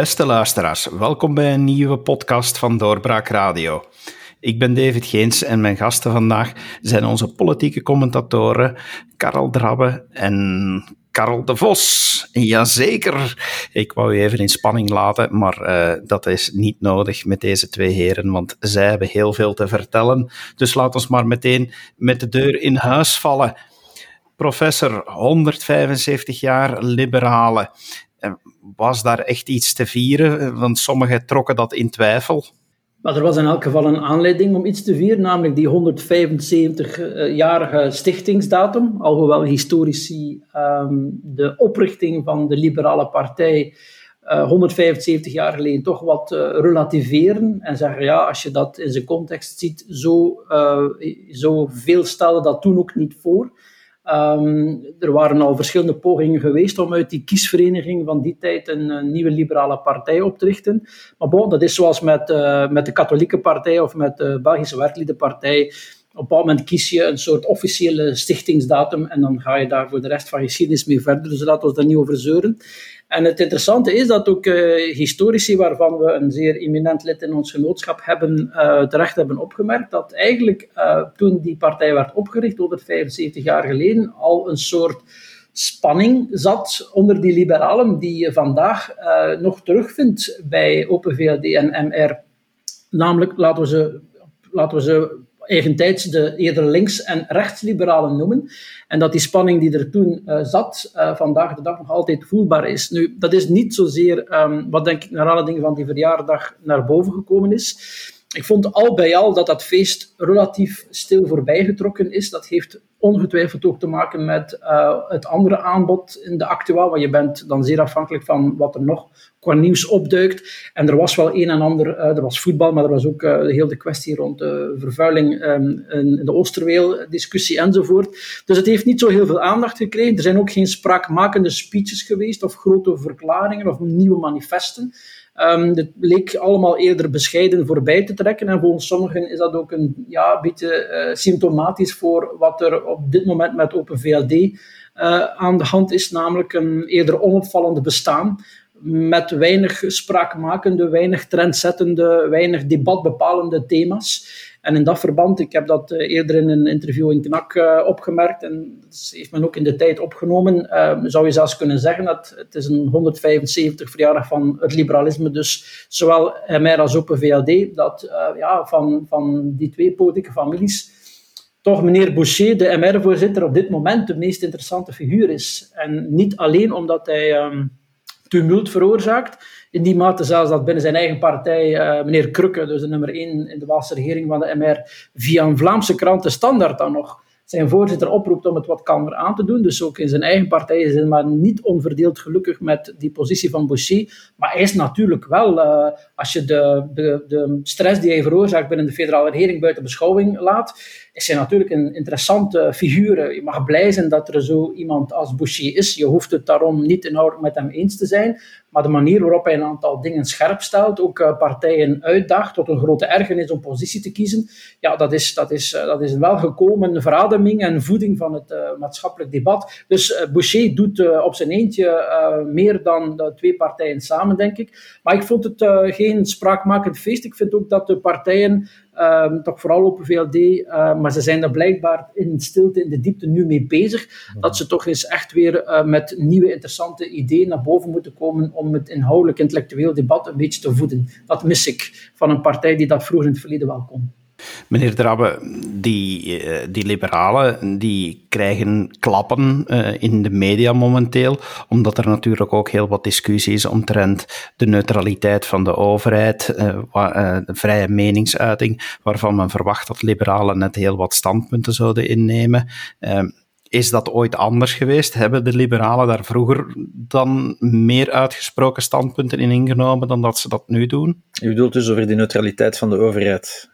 Beste luisteraars, welkom bij een nieuwe podcast van Doorbraak Radio. Ik ben David Geens en mijn gasten vandaag zijn onze politieke commentatoren Karel Drabbe en Karel de Vos. Jazeker, ik wou u even in spanning laten, maar uh, dat is niet nodig met deze twee heren, want zij hebben heel veel te vertellen. Dus laat ons maar meteen met de deur in huis vallen. Professor, 175 jaar liberale. Was daar echt iets te vieren? Want sommigen trokken dat in twijfel. Maar er was in elk geval een aanleiding om iets te vieren, namelijk die 175-jarige stichtingsdatum. Alhoewel historici um, de oprichting van de Liberale Partij uh, 175 jaar geleden toch wat uh, relativeren en zeggen, ja, als je dat in zijn context ziet, zo, uh, veel stelde dat toen ook niet voor. Um, er waren al verschillende pogingen geweest om uit die kiesvereniging van die tijd een, nieuwe liberale partij op te richten. Maar bon, dat is zoals met, uh, met de katholieke partij of met de Belgische werkliedenpartij. Op een bepaald moment kies je een soort officiële stichtingsdatum en dan ga je daar voor de rest van je geschiedenis mee verder. Dus laten we daar niet over zeuren. En het interessante is dat ook uh, historici, waarvan we een zeer eminent lid in ons genootschap hebben, uh, terecht hebben opgemerkt, dat eigenlijk uh, toen die partij werd opgericht, 175 jaar geleden, al een soort spanning zat onder die liberalen, die je vandaag nog terugvindt bij Open VLD en MR. Namelijk, laten we ze, laten we ze eigentijds de eerder links- en rechtsliberalen noemen. En dat die spanning die er toen uh, zat, uh, vandaag de dag nog altijd voelbaar is. Nu, dat is niet zozeer um, wat denk ik naar alle dingen van die verjaardag naar boven gekomen is. Ik vond al bij al dat dat feest relatief stil voorbijgetrokken is. Dat heeft ongetwijfeld ook te maken met uh, het andere aanbod in de actua, want je bent dan zeer afhankelijk van wat er nog qua nieuws opduikt. En er was wel een en ander, uh, er was voetbal, maar er was ook uh, heel de kwestie rond de vervuiling um, in de Oosterweel-discussie enzovoort. Dus het heeft niet zo heel veel aandacht gekregen. Er zijn ook geen spraakmakende speeches geweest, of grote verklaringen, of nieuwe manifesten. Um, het leek allemaal eerder bescheiden voorbij te trekken. En volgens sommigen is dat ook een ja, beetje uh, symptomatisch voor wat er op dit moment met Open VLD uh, aan de hand is. Namelijk een eerder onopvallende bestaan. Met weinig spraakmakende, weinig trendzettende, weinig debatbepalende thema's. En in dat verband, ik heb dat uh, eerder in een interview in Knak uh, opgemerkt, en dat heeft men ook in de tijd opgenomen, uh, zou je zelfs kunnen zeggen dat het is een 175 verjaardag van het liberalisme, dus zowel MR als Open VLD, dat ja, van, van die twee politieke families toch meneer Boucher, de MR-voorzitter, op dit moment de meest interessante figuur is. En niet alleen omdat hij um, tumult veroorzaakt, in die mate zelfs dat binnen zijn eigen partij uh, meneer Krukke, dus de nummer 1 in de Waalse regering van de MR, via een Vlaamse krant de Standaard dan nog zijn voorzitter oproept om het wat kalmer aan te doen. Dus ook in zijn eigen partij is hij maar niet onverdeeld gelukkig met die positie van Boucher. Maar hij is natuurlijk wel, uh, als je de, de, de stress die hij veroorzaakt binnen de federale regering buiten beschouwing laat, is hij natuurlijk een interessante figuur. Je mag blij zijn dat er zo iemand als Boucher is. Je hoeft het daarom niet inhoudelijk met hem eens te zijn. Maar de manier waarop hij een aantal dingen scherp stelt, ook uh, partijen uitdaagt, tot een grote ergernis om positie te kiezen, ja, dat is, dat is, uh, dat is een welgekomen verademing en voeding van het uh, maatschappelijk debat. Dus Boucher doet op zijn eentje meer dan de twee partijen samen, denk ik. Maar ik vond het geen spraakmakend feest. Ik vind ook dat de partijen Um, toch vooral op VLD, uh, maar ze zijn er blijkbaar in stilte, in de diepte nu mee bezig, dat ze toch eens echt weer uh, met nieuwe interessante ideeën naar boven moeten komen om het inhoudelijk intellectueel debat een beetje te voeden. Dat mis ik van een partij die dat vroeger in het verleden wel kon. Meneer Drabbe, die, die liberalen die krijgen klappen uh, in de media momenteel, omdat er natuurlijk ook heel wat discussie is omtrent de neutraliteit van de overheid, uh, de vrije meningsuiting, waarvan men verwacht dat liberalen net heel wat standpunten zouden innemen. Ehm, is dat ooit anders geweest? Hebben de liberalen daar vroeger dan meer uitgesproken standpunten in ingenomen dan dat ze dat nu doen? U bedoelt dus over die neutraliteit van de overheid?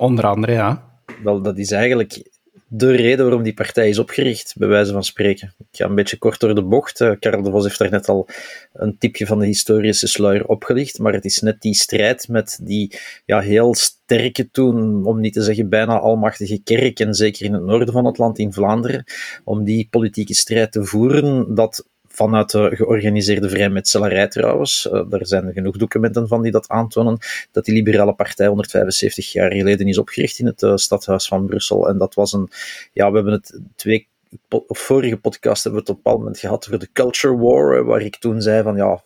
Onder andere, ja. Wel, dat is eigenlijk de reden waarom die partij is opgericht, bij wijze van spreken. Ik ga een beetje kort door de bocht. Uh, Karel de Vos heeft daar net al een tipje van de historische sluier opgelicht, maar het is net die strijd met die ja, heel sterke toen, om niet te zeggen bijna almachtige kerk, en zeker in het noorden van het land, in Vlaanderen, om die politieke strijd te voeren, dat vanuit de georganiseerde vrijmetselarij trouwens. Uh, er zijn genoeg documenten van die dat aantonen, dat die liberale partij 175 jaar geleden is opgericht in het uh, stadhuis van Brussel. En dat was een, ja, we hebben het twee of vorige podcast hebben we het op een bepaald moment gehad over de culture war, waar ik toen zei van ja,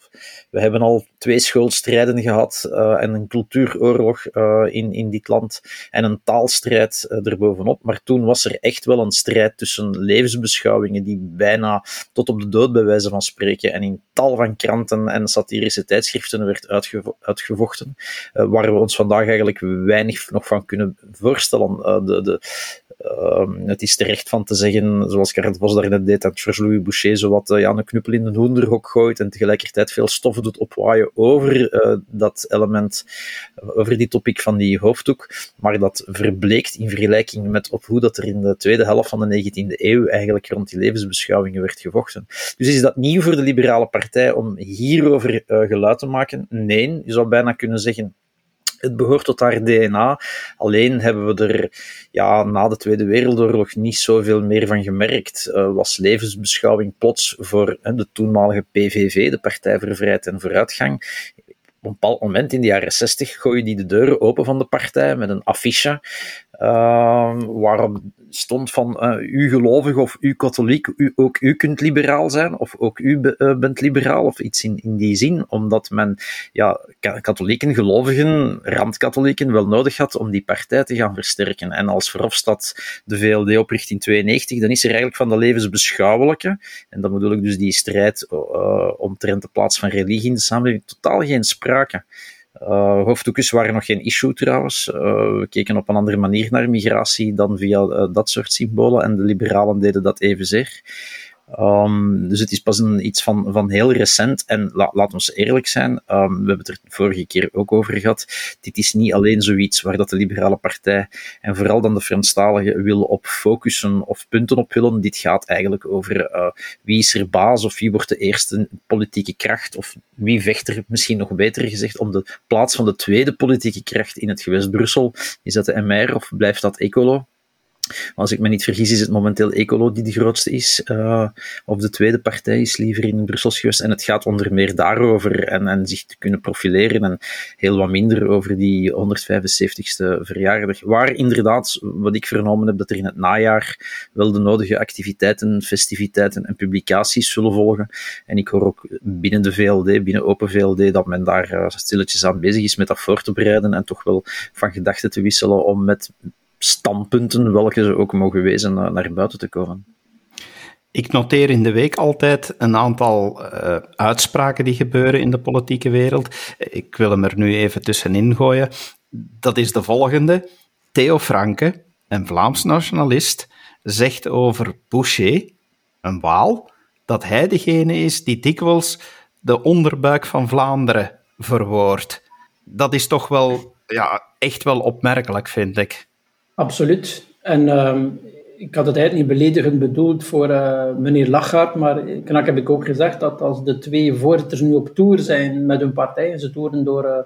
we hebben al twee schuldstrijden gehad uh, en een cultuuroorlog uh, in, in dit land en een taalstrijd uh, erbovenop. Maar toen was er echt wel een strijd tussen levensbeschouwingen die bijna tot op de dood bij wijze van spreken en in tal van kranten en satirische tijdschriften werd uitgevo uitgevochten, waar we ons vandaag eigenlijk weinig nog van kunnen voorstellen. de, de, Ehm, het is terecht van te zeggen, zoals Gerrit Vos daarnet deed, dat Georges Louis Boucher zo wat uh, ja, een knuppel in de hoenderhok gooit en tegelijkertijd veel stof doet opwaaien over uh, dat element, over die topic van die hoofddoek. Maar dat verbleekt in vergelijking met op hoe dat er in de tweede helft van de 19e eeuw eigenlijk rond die levensbeschouwingen werd gevochten. Dus is dat nieuw voor de Liberale Partij om hierover uh, geluid te maken? Nee, je zou bijna kunnen zeggen, het behoort tot haar DNA. Alleen hebben we er ja, na de Tweede Wereldoorlog niet zoveel meer van gemerkt. Uh, was levensbeschouwing plots voor de toenmalige PVV, de Partij voor Vrijheid en Vooruitgang, op een bepaald moment in de jaren 60 gooi je die de deuren open van de partij met een affiche uh, waarop stond van uh, u gelovig of u katholiek, u, ook u kunt liberaal zijn of ook u be, uh, bent liberaal of iets in, in die zin, omdat men ja, katholieken, gelovigen, randkatholieken wel nodig had om die partij te gaan versterken. En als Verhofstadt de VLD opricht in 92, dan is er eigenlijk van de levensbeschouwelijke, en dan bedoel ik dus die strijd uh, omtrent de plaats van religie in de samenleving, totaal geen sprake. Uh, hoofddoekjes waren nog geen issue trouwens. Uh, we keken op een andere manier naar migratie dan via uh, dat soort symbolen en de liberalen deden dat evenzeer. Um, dus het is pas een, iets van, van heel recent. En la, laat ons eerlijk zijn, um, we hebben het er vorige keer ook over gehad. Dit is niet alleen zoiets waar dat de Liberale Partij en vooral dan de Franstaligen willen op focussen of punten op willen. Dit gaat eigenlijk over uh, wie is er baas of wie wordt de eerste politieke kracht of wie vecht er misschien nog beter gezegd om de plaats van de tweede politieke kracht in het gewest Brussel. Is dat de MR of blijft dat Ecolo? Als ik me niet vergis, is het momenteel Ecolo die de grootste is. Uh, of de tweede partij is liever in Brussels geweest. En het gaat onder meer daarover en, en zich te kunnen profileren. En heel wat minder over die 175ste verjaardag. Waar inderdaad, wat ik vernomen heb, dat er in het najaar wel de nodige activiteiten, festiviteiten en publicaties zullen volgen. En ik hoor ook binnen de VLD, binnen Open VLD, dat men daar uh, stilletjes aan bezig is met dat voor te bereiden. En toch wel van gedachten te wisselen om met standpunten, welke ze ook mogen wezen, naar buiten te komen. Ik noteer in de week altijd een aantal uh, uitspraken die gebeuren in de politieke wereld. Ik wil hem er nu even tussenin gooien. Dat is de volgende. Theo Franke, een Vlaams nationalist, zegt over Boucher, een Waal, dat hij degene is die dikwijls de onderbuik van Vlaanderen verwoordt. Dat is toch wel ja, echt wel opmerkelijk, vind ik. Absoluut. En uh, ik had het eigenlijk niet beledigend bedoeld voor uh, meneer Lachaert, maar knak heb ik ook gezegd dat als de twee voorzitters nu op tour zijn met hun partij, en ze toeren door uh,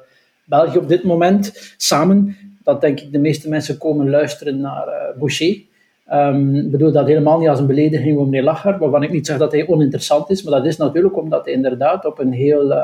België op dit moment, samen, dat denk ik de meeste mensen komen luisteren naar uh, Boucher. Um, ik bedoel dat helemaal niet als een belediging voor meneer Lachaert, waarvan ik niet zeg dat hij oninteressant is, maar dat is natuurlijk omdat hij inderdaad op een heel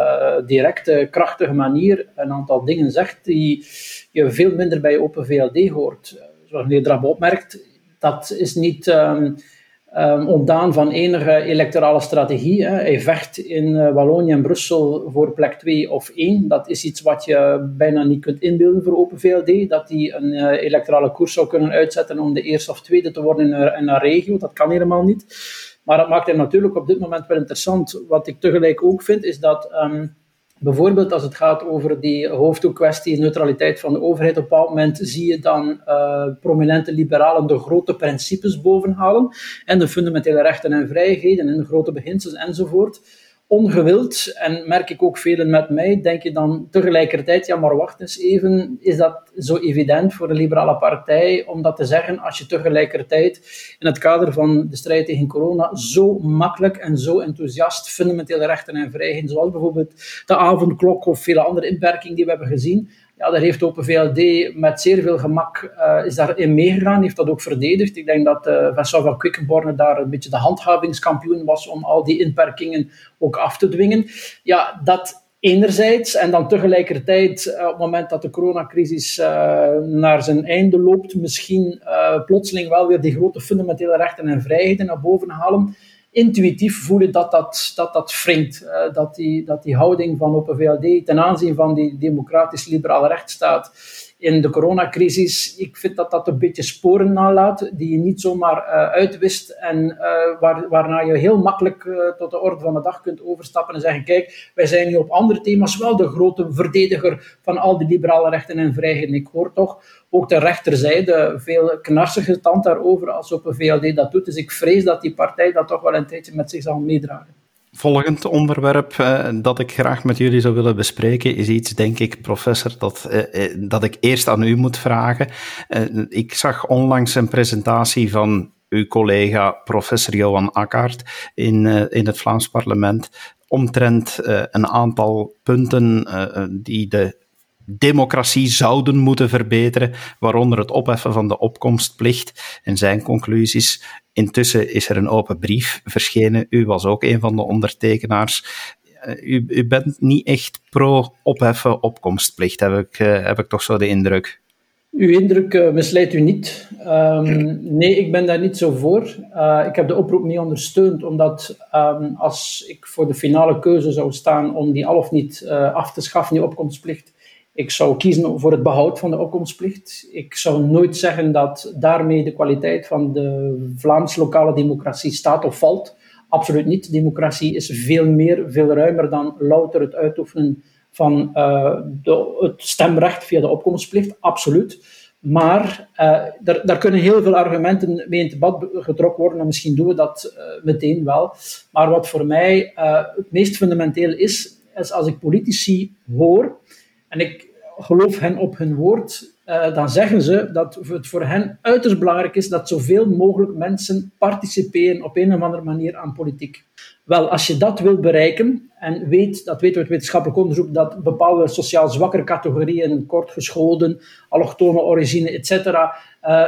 directe, krachtige manier een aantal dingen zegt die je veel minder bij Open VLD hoort zoals meneer Drab opmerkt, dat is niet um, ontdaan van enige electorale strategie. Hè. Hij vecht in uh, Wallonië en Brussel voor plek 2 of 1. Dat is iets wat je bijna niet kunt inbeelden voor Open VLD. Dat die een uh, electorale koers zou kunnen uitzetten om de eerste of tweede te worden in een, regio. Dat kan helemaal niet. Maar dat maakt hem natuurlijk op dit moment wel interessant. Wat ik tegelijk ook vind, is dat... Um, Bijvoorbeeld als het gaat over die hoofddoekkwestie, neutraliteit van de overheid, op een bepaald moment zie je dan uh, prominente liberalen de grote principes bovenhalen en de fundamentele rechten en vrijheden en de grote beginsels enzovoort ongewild, en merk ik ook velen met mij, denk je dan tegelijkertijd, ja maar wacht eens even, is dat zo evident voor de Liberale Partij om dat te zeggen als je tegelijkertijd in het kader van de strijd tegen corona zo makkelijk en zo enthousiast fundamentele rechten en vrijheden, zoals bijvoorbeeld de avondklok of vele andere inperkingen die we hebben gezien, Ja, daar heeft Open VLD met zeer veel gemak uh, is daarin meegegaan, heeft dat ook verdedigd. Ik denk dat uh, van Quickenborne daar een beetje de handhavingskampioen was om al die inperkingen ook af te dwingen. Ja, dat enerzijds. En dan tegelijkertijd, uh, op het moment dat de coronacrisis naar zijn einde loopt, misschien plotseling wel weer die grote fundamentele rechten en vrijheden naar boven halen intuïtief voelen dat dat, dat, dat wringt. Uh, dat, die, dat die houding van Open VLD ten aanzien van die democratisch-liberale rechtsstaat in de coronacrisis, ik vind dat dat een beetje sporen nalaat, die je niet zomaar uh, uitwist en uh, waar, waarna je heel makkelijk uh, tot de orde van de dag kunt overstappen en zeggen, kijk, wij zijn nu op andere thema's wel de grote verdediger van al die liberale rechten en vrijheden. Ik hoor toch ook de rechterzijde veel knarsige tand daarover als op een VLD dat doet. Dus ik vrees dat die partij dat toch wel een tijdje met zich zal meedragen. Volgend onderwerp uh, dat ik graag met jullie zou willen bespreken is iets, denk ik, professor, dat, uh, dat ik eerst aan u moet vragen. Ik zag onlangs een presentatie van uw collega professor Johan Akkaert in, in het Vlaams parlement omtrent een aantal punten die de democratie zouden moeten verbeteren, waaronder het opheffen van de opkomstplicht. En zijn conclusies. Intussen is er een open brief verschenen. U was ook een van de ondertekenaars. Eh, u, u bent niet echt pro-opheffen opkomstplicht, heb ik, uh, heb ik toch zo de indruk. Uw indruk uh, misleidt u niet. Um, nee, ik ben daar niet zo voor. Ik heb de oproep niet ondersteund, omdat um, als ik voor de finale keuze zou staan om die al of niet af te schaffen, die opkomstplicht, ik zou kiezen voor het behoud van de opkomstplicht. Ik zou nooit zeggen dat daarmee de kwaliteit van de Vlaamse lokale democratie staat of valt. Absoluut niet. Democratie is veel meer, veel ruimer dan louter het uitoefenen van uh, de, het stemrecht via de opkomstplicht. Absoluut. Maar uh, daar, daar, kunnen heel veel argumenten mee in het debat getrokken worden en misschien doen we dat uh, meteen wel. Maar wat voor mij het meest fundamenteel is, is als ik politici hoor en ik geloof hen op hun woord, uh, dan zeggen ze dat het voor hen uiterst belangrijk is dat zoveel mogelijk mensen participeren op een of andere manier aan politiek. Wel, als je dat wil bereiken, en weet, dat weten we uit wetenschappelijk onderzoek, dat bepaalde sociaal zwakkere categorieën, kortgeschoolden, allochtone origine, etc., uh,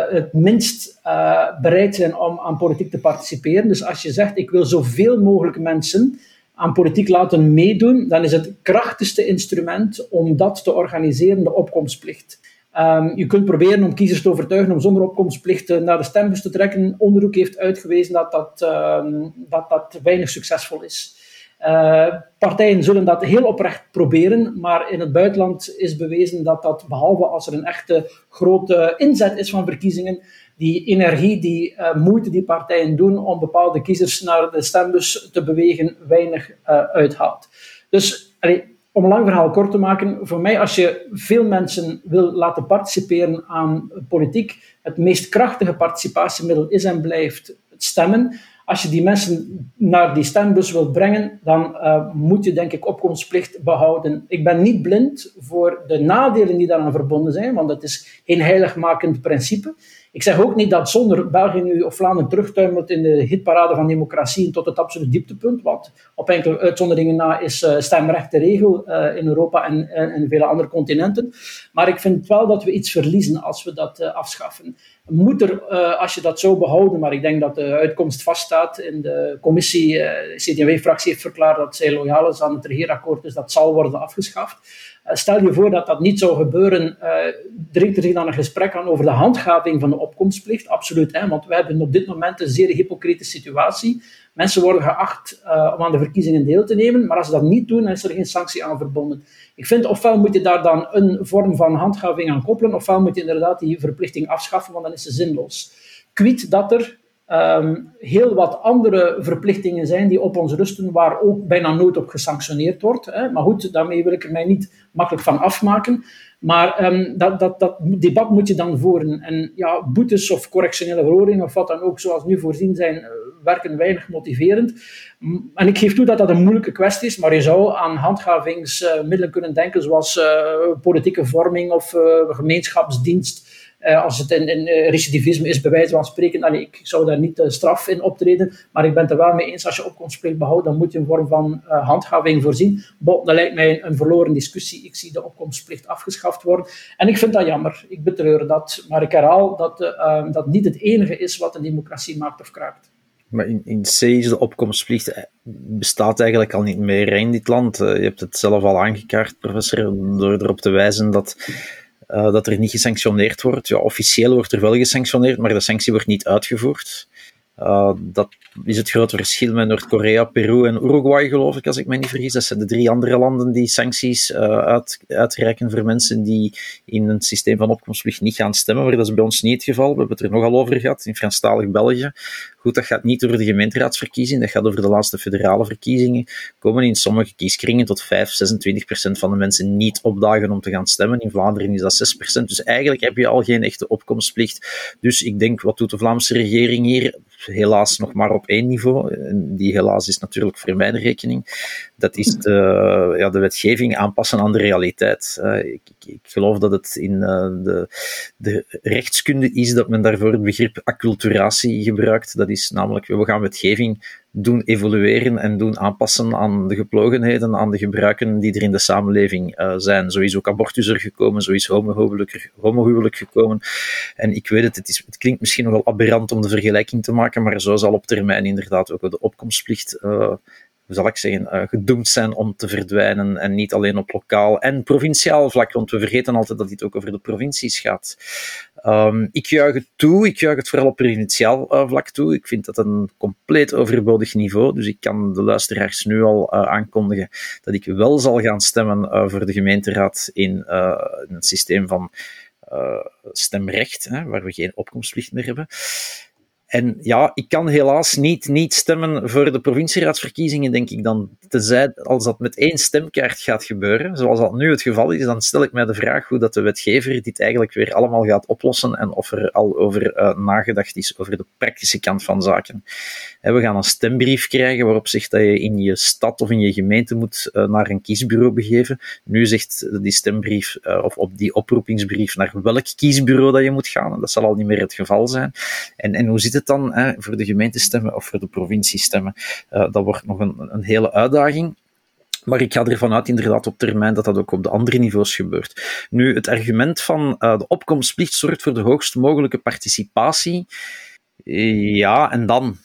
het minst uh, bereid zijn om aan politiek te participeren. Dus als je zegt, ik wil zoveel mogelijk mensen aan politiek laten meedoen, dan is het krachtigste instrument om dat te organiseren de opkomstplicht. Um, je kunt proberen om kiezers te overtuigen om zonder opkomstplicht naar de stembus te trekken. Onderzoek heeft uitgewezen dat dat, um, dat, dat weinig succesvol is. Uh, partijen zullen dat heel oprecht proberen, maar in het buitenland is bewezen dat dat, behalve als er een echte grote inzet is van verkiezingen, die energie, die uh, moeite die partijen doen om bepaalde kiezers naar de stembus te bewegen, weinig uh, uithaalt. Dus om een lang verhaal kort te maken, voor mij als je veel mensen wil laten participeren aan politiek, het meest krachtige participatiemiddel is en blijft het stemmen. Als je die mensen naar die stembus wilt brengen, dan uh, moet je denk ik opkomstplicht behouden. Ik ben niet blind voor de nadelen die daaraan verbonden zijn, want het is geen heiligmakend principe. Ik zeg ook niet dat zonder België nu of Vlaanderen terugtuimelt in de hitparade van democratie tot het absolute dieptepunt, want op enkele uitzonderingen na is uh, stemrecht de regel uh, in Europa en, en, vele andere continenten. Maar ik vind wel dat we iets verliezen als we dat uh, afschaffen. Moet er, als je dat zou behouden, maar ik denk dat de uitkomst vaststaat in de commissie, de CDW-fractie heeft verklaard dat zij loyaal is aan het regeerakkoord, dus dat zal worden afgeschaft. Eh, stel je voor dat dat niet zou gebeuren, uh, dringt er zich dan een gesprek aan over de handhaving van de opkomstplicht? Absoluut, hè, want we hebben op dit moment een zeer hypocriete situatie. Mensen worden geacht uh, om aan de verkiezingen deel te nemen, maar als ze dat niet doen, dan is er geen sanctie aan verbonden. Ik vind, ofwel moet je daar dan een vorm van handhaving aan koppelen, ofwel moet je inderdaad die verplichting afschaffen, want dan is ze zinloos. Kwiet dat er um, heel wat andere verplichtingen zijn die op ons rusten, waar ook bijna nooit op gesanctioneerd wordt. Hè. Maar goed, daarmee wil ik er mij niet makkelijk van afmaken. Maar um, dat, dat, dat debat moet je dan voeren. En ja, boetes of correctionele verhoringen of wat dan ook, zoals nu voorzien zijn, eh, werken weinig motiverend. En ik geef toe dat dat een moeilijke kwestie is, maar je zou aan handhavingsmiddelen kunnen denken, zoals uh, politieke vorming of uh, gemeenschapsdienst als het in, in recidivisme is, bij wijze van spreken, allee, ik zou daar niet straf in optreden, maar ik ben het er wel mee eens, als je opkomstplicht behoudt, dan moet je een vorm van handhaving voorzien. Dat lijkt mij een, een verloren discussie. Ik zie de opkomstplicht afgeschaft worden. En ik vind dat jammer. Ik betreur dat. Maar ik herhaal dat dat niet het enige is wat een democratie maakt of kraakt. Maar in, in C is de opkomstplicht eh, bestaat eigenlijk al niet meer in dit land. Eh, je hebt het zelf al aangekaart, professor, door erop te wijzen dat, uh, dat er niet gesanctioneerd wordt. Ja, officieel wordt er wel gesanctioneerd, maar de sanctie wordt niet uitgevoerd. Uh, dat is het grote verschil met Noord-Korea, Peru en Uruguay, geloof ik, als ik me niet vergis. Dat zijn de drie andere landen die sancties uh, uit, uitreiken voor mensen die in een systeem van opkomstplicht niet gaan stemmen. Maar dat is bij ons niet het geval. We hebben het er nogal over gehad, in Franstalig België. Dat gaat niet door de gemeenteraadsverkiezingen, dat gaat over de laatste federale verkiezingen. Komen in sommige kieskringen tot 5, 26 procent van de mensen niet opdagen om te gaan stemmen. In Vlaanderen is dat 6 procent. Dus eigenlijk heb je al geen echte opkomstplicht. Dus ik denk, wat doet de Vlaamse regering hier? Helaas nog maar op één niveau. En die helaas is natuurlijk voor mijn rekening. Dat is de, ja, de wetgeving aanpassen aan de realiteit. Uh, ik, ik, geloof dat het in uh, de, de rechtskunde is dat men daarvoor het begrip acculturatie gebruikt. Dat is namelijk, we gaan wetgeving doen evolueren en doen aanpassen aan de geplogenheden, aan de gebruiken die er in de samenleving uh, zijn. Zo is ook abortus er gekomen, zo is homohuwelijk, gekomen. En ik weet het, het, is, het klinkt misschien nogal aberrant om de vergelijking te maken, maar zo zal op termijn inderdaad ook de opkomstplicht uh, hoe zal ik zeggen, uh, gedoemd zijn om te verdwijnen. En niet alleen op lokaal en provinciaal vlak, want we vergeten altijd dat dit ook over de provincies gaat. Um, ik juich het toe, ik juich het vooral op provinciaal uh, vlak toe. Ik vind dat een compleet overbodig niveau, dus ik kan de luisteraars nu al uh, aankondigen dat ik wel zal gaan stemmen voor de gemeenteraad in, in een systeem van stemrecht, hè, waar we geen opkomstplicht meer hebben. En ja, ik kan helaas niet, niet stemmen voor de provincieraadsverkiezingen, denk ik dan. Tenzij als dat met één stemkaart gaat gebeuren, zoals dat nu het geval is, dan stel ik mij de vraag hoe dat de wetgever dit eigenlijk weer allemaal gaat oplossen en of er al over uh, nagedacht is over de praktische kant van zaken. We gaan een stembrief krijgen waarop zegt dat je in je stad of in je gemeente moet uh, naar een kiesbureau begeven. Nu zegt die stembrief, uh, of op die oproepingsbrief, naar welk kiesbureau dat je moet gaan. dat zal al niet meer het geval zijn. En, en hoe zit het dan voor de gemeentestemmen of voor de provinciestemmen? Uh, dat wordt nog een, een hele uitdaging. Maar ik ga ervan uit, inderdaad, op termijn dat dat ook op de andere niveaus gebeurt. Nu, het argument van de opkomstplicht zorgt voor de hoogst mogelijke participatie. Ja, en dan?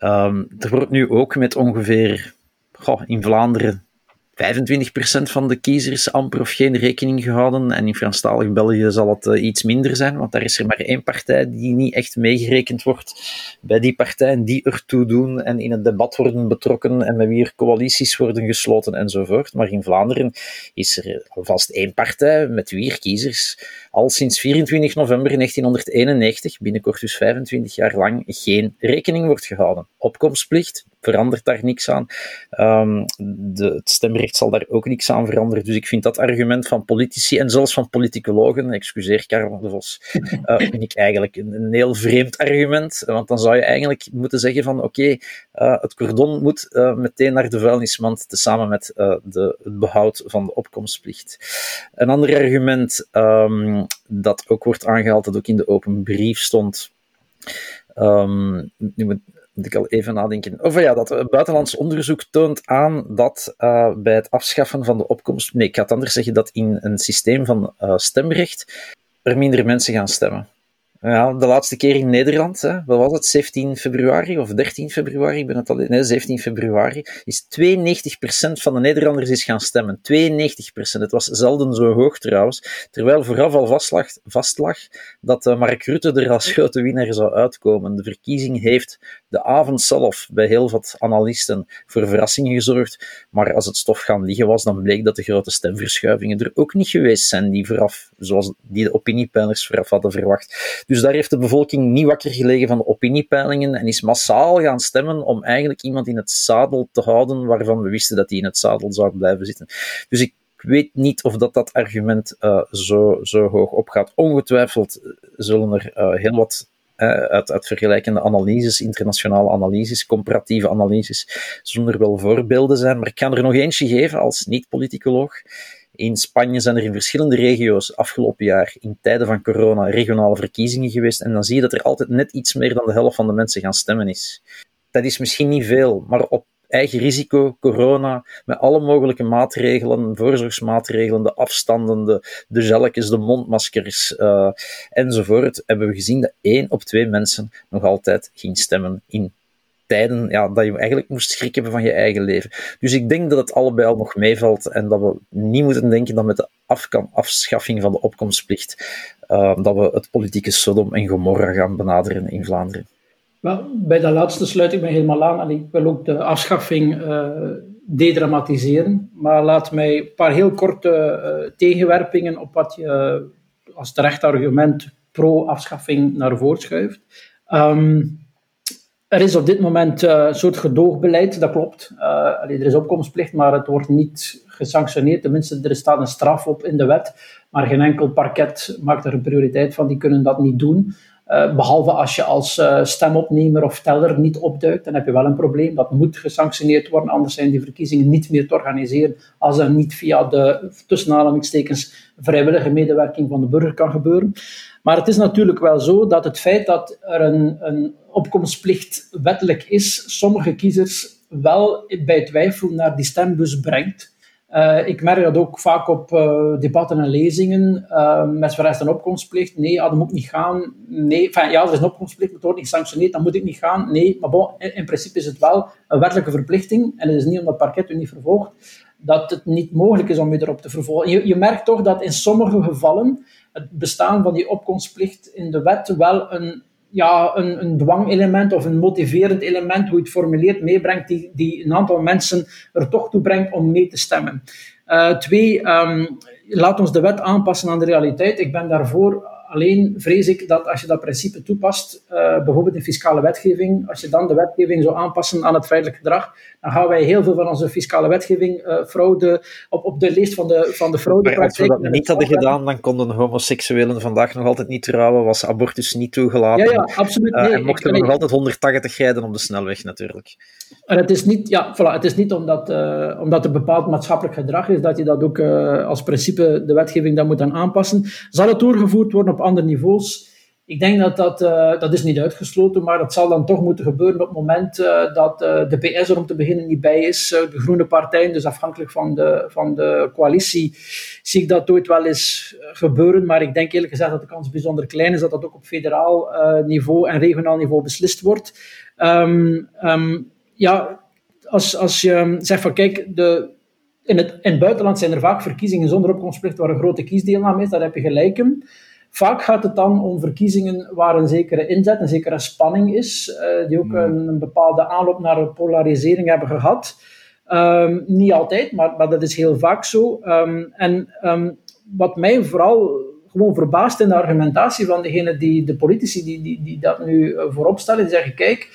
Um, er wordt nu ook met ongeveer goh, in Vlaanderen 25% van de kiezers amper of geen rekening gehouden. En in Franstalig België zal het uh, iets minder zijn, want daar is er maar één partij die niet echt meegerekend wordt bij die partijen die ertoe doen en in het debat worden betrokken en met wie er coalities worden gesloten enzovoort. Maar in Vlaanderen is er alvast één partij met wie kiezers al sinds 24 november 1991, binnenkort dus 25 jaar lang, geen rekening wordt gehouden. Opkomstplicht, verandert daar niks aan. Um, de, het stemrecht zal daar ook niks aan veranderen. Dus ik vind dat argument van politici en zelfs van politicologen, excuseer Karel de Vos, uh, vind ik eigenlijk een, een, heel vreemd argument. Want dan zou je eigenlijk moeten zeggen van oké, okay, uh, het cordon moet uh, meteen naar de vuilnismand, tezamen met de, het behoud van de opkomstplicht. Een ander argument um, dat ook wordt aangehaald, dat ook in de open brief stond, um, moet, ik al even nadenken. Of ja, dat buitenlands onderzoek toont aan dat uh, bij het afschaffen van de opkomst. Nee, ik ga het anders zeggen dat in een systeem van uh, stemrecht er minder mensen gaan stemmen. Ja, de laatste keer in Nederland, hè, wat was het, 17 februari of 13 februari, ik ben het al, nee, 17 februari, is 92% van de Nederlanders is gaan stemmen. 92%. Het was zelden zo hoog trouwens. Terwijl vooraf al vastlag, vastlag dat uh, Mark Rutte er als grote winnaar zou uitkomen. De verkiezing heeft de avond zelf bij heel wat analisten voor verrassingen gezorgd. Maar als het stof gaan liggen was, dan bleek dat de grote stemverschuivingen er ook niet geweest zijn die vooraf, zoals die de opiniepeilers vooraf hadden verwacht. Daar heeft de bevolking niet wakker gelegen van de opiniepeilingen en is massaal gaan stemmen om eigenlijk iemand in het zadel te houden waarvan we wisten dat hij in het zadel zou blijven zitten. Dus ik weet niet of dat, dat argument uh, zo, zo hoog opgaat. Ongetwijfeld zullen er uh, heel wat uh, uit, uit, vergelijkende analyses, internationale analyses, comparatieve analyses, zullen er wel voorbeelden zijn. Maar ik kan er nog eentje geven als niet-politicoloog. In Spanje zijn er in verschillende regio's afgelopen jaar, in tijden van corona, regionale verkiezingen geweest. En dan zie je dat er altijd net iets meer dan de helft van de mensen gaan stemmen is. Dat is misschien niet veel, maar op eigen risico, corona, met alle mogelijke maatregelen, voorzorgsmaatregelen, de afstanden, de, de de mondmaskers uh, enzovoort, hebben we gezien dat één op twee mensen nog altijd ging stemmen in tijden ja, dat je eigenlijk moest schrik hebben van je eigen leven. Dus ik denk dat het allebei al nog meevalt en dat we niet moeten denken dat met de afschaffing van de opkomstplicht uh, dat we het politieke Sodom en Gomorra gaan benaderen in Vlaanderen. Wel, bij dat laatste sluit ik me helemaal aan. En ik wil ook de afschaffing uh, dedramatiseren. Maar laat mij een paar heel korte uh, tegenwerpingen op wat je als terecht argument pro-afschaffing naar voren schuift. Um, er is op dit moment uh, een soort gedoogbeleid, dat klopt. Uh, er is opkomstplicht, maar het wordt niet gesanctioneerd. Tenminste, er staat een straf op in de wet, maar geen enkel parket maakt er een prioriteit van. Die kunnen dat niet doen. Uh, behalve als je als stemopnemer of teller niet opduikt, dan heb je wel een probleem. Dat moet gesanctioneerd worden, anders zijn die verkiezingen niet meer te organiseren als dat niet via de tussen aanhalingstekens vrijwillige medewerking van de burger kan gebeuren. Maar het is natuurlijk wel zo dat het feit dat er een, een opkomstplicht wettelijk is, sommige kiezers wel bij twijfel naar die stembus brengt. Uh, ik merk dat ook vaak op uh, debatten en lezingen. Uh, met verrest een opkomstplicht. Nee, ah, dat moet niet gaan. Nee, ja, er is een opkomstplicht, maar het wordt niet gesanctioneerd, dan moet ik niet gaan. Nee, maar bon, in, in, principe is het wel een wettelijke verplichting. En het is niet omdat het parket u niet vervolgt, dat het niet mogelijk is om u erop te vervolgen. Je, je merkt toch dat in sommige gevallen het bestaan van die opkomstplicht in de wet wel een, ja, een, een dwangelement of een motiverend element, hoe je het formuleert, meebrengt, die, die een aantal mensen er toch toe brengt om mee te stemmen. Uh, twee, um, laat ons de wet aanpassen aan de realiteit. Ik ben daarvoor Alleen vrees ik dat als je dat principe toepast, uh, bijvoorbeeld in fiscale wetgeving, als je dan de wetgeving zou aanpassen aan het feitelijk gedrag, dan gaan wij heel veel van onze fiscale wetgeving uh, fraude op, op de lijst van de, van de fraude. Als we dat niet hadden gedaan, dan konden homoseksuelen vandaag nog altijd niet trouwen, was abortus niet toegelaten. Ja, ja absoluut. Eh, nee, uh, en mochten we nog altijd 180 rijden op de snelweg natuurlijk. En het is niet, ja, voilà, het is niet omdat, uh, omdat er bepaald maatschappelijk gedrag is, dat je dat ook als principe de wetgeving dan moet aan aanpassen. Zal het doorgevoerd worden op andere niveaus. Ik denk dat dat, uh, dat is niet uitgesloten, maar dat zal dan toch moeten gebeuren op het moment uh, dat uh, de PS er om te beginnen niet bij is. de groene partijen, dus afhankelijk van de, van de coalitie, zie ik dat ooit wel eens gebeuren. Maar ik denk eerlijk gezegd dat de kans bijzonder klein is dat dat ook op federaal niveau en regionaal niveau beslist wordt. Um, um, ja, als, als je zegt van kijk, de, in, het, in het buitenland zijn er vaak verkiezingen zonder opkomstplicht waar een grote kiesdeelname is, daar heb je gelijk in. Vaak gaat het dan om verkiezingen waar een zekere inzet, een zekere spanning is, uh, die ook hmm. een, een, bepaalde aanloop naar polarisering hebben gehad. Um, niet altijd, maar, maar, dat is heel vaak zo. Um, en um, wat mij vooral gewoon verbaast in de argumentatie van degene die, de politici die, die, die dat nu eh, voorop stellen, die zeggen, kijk,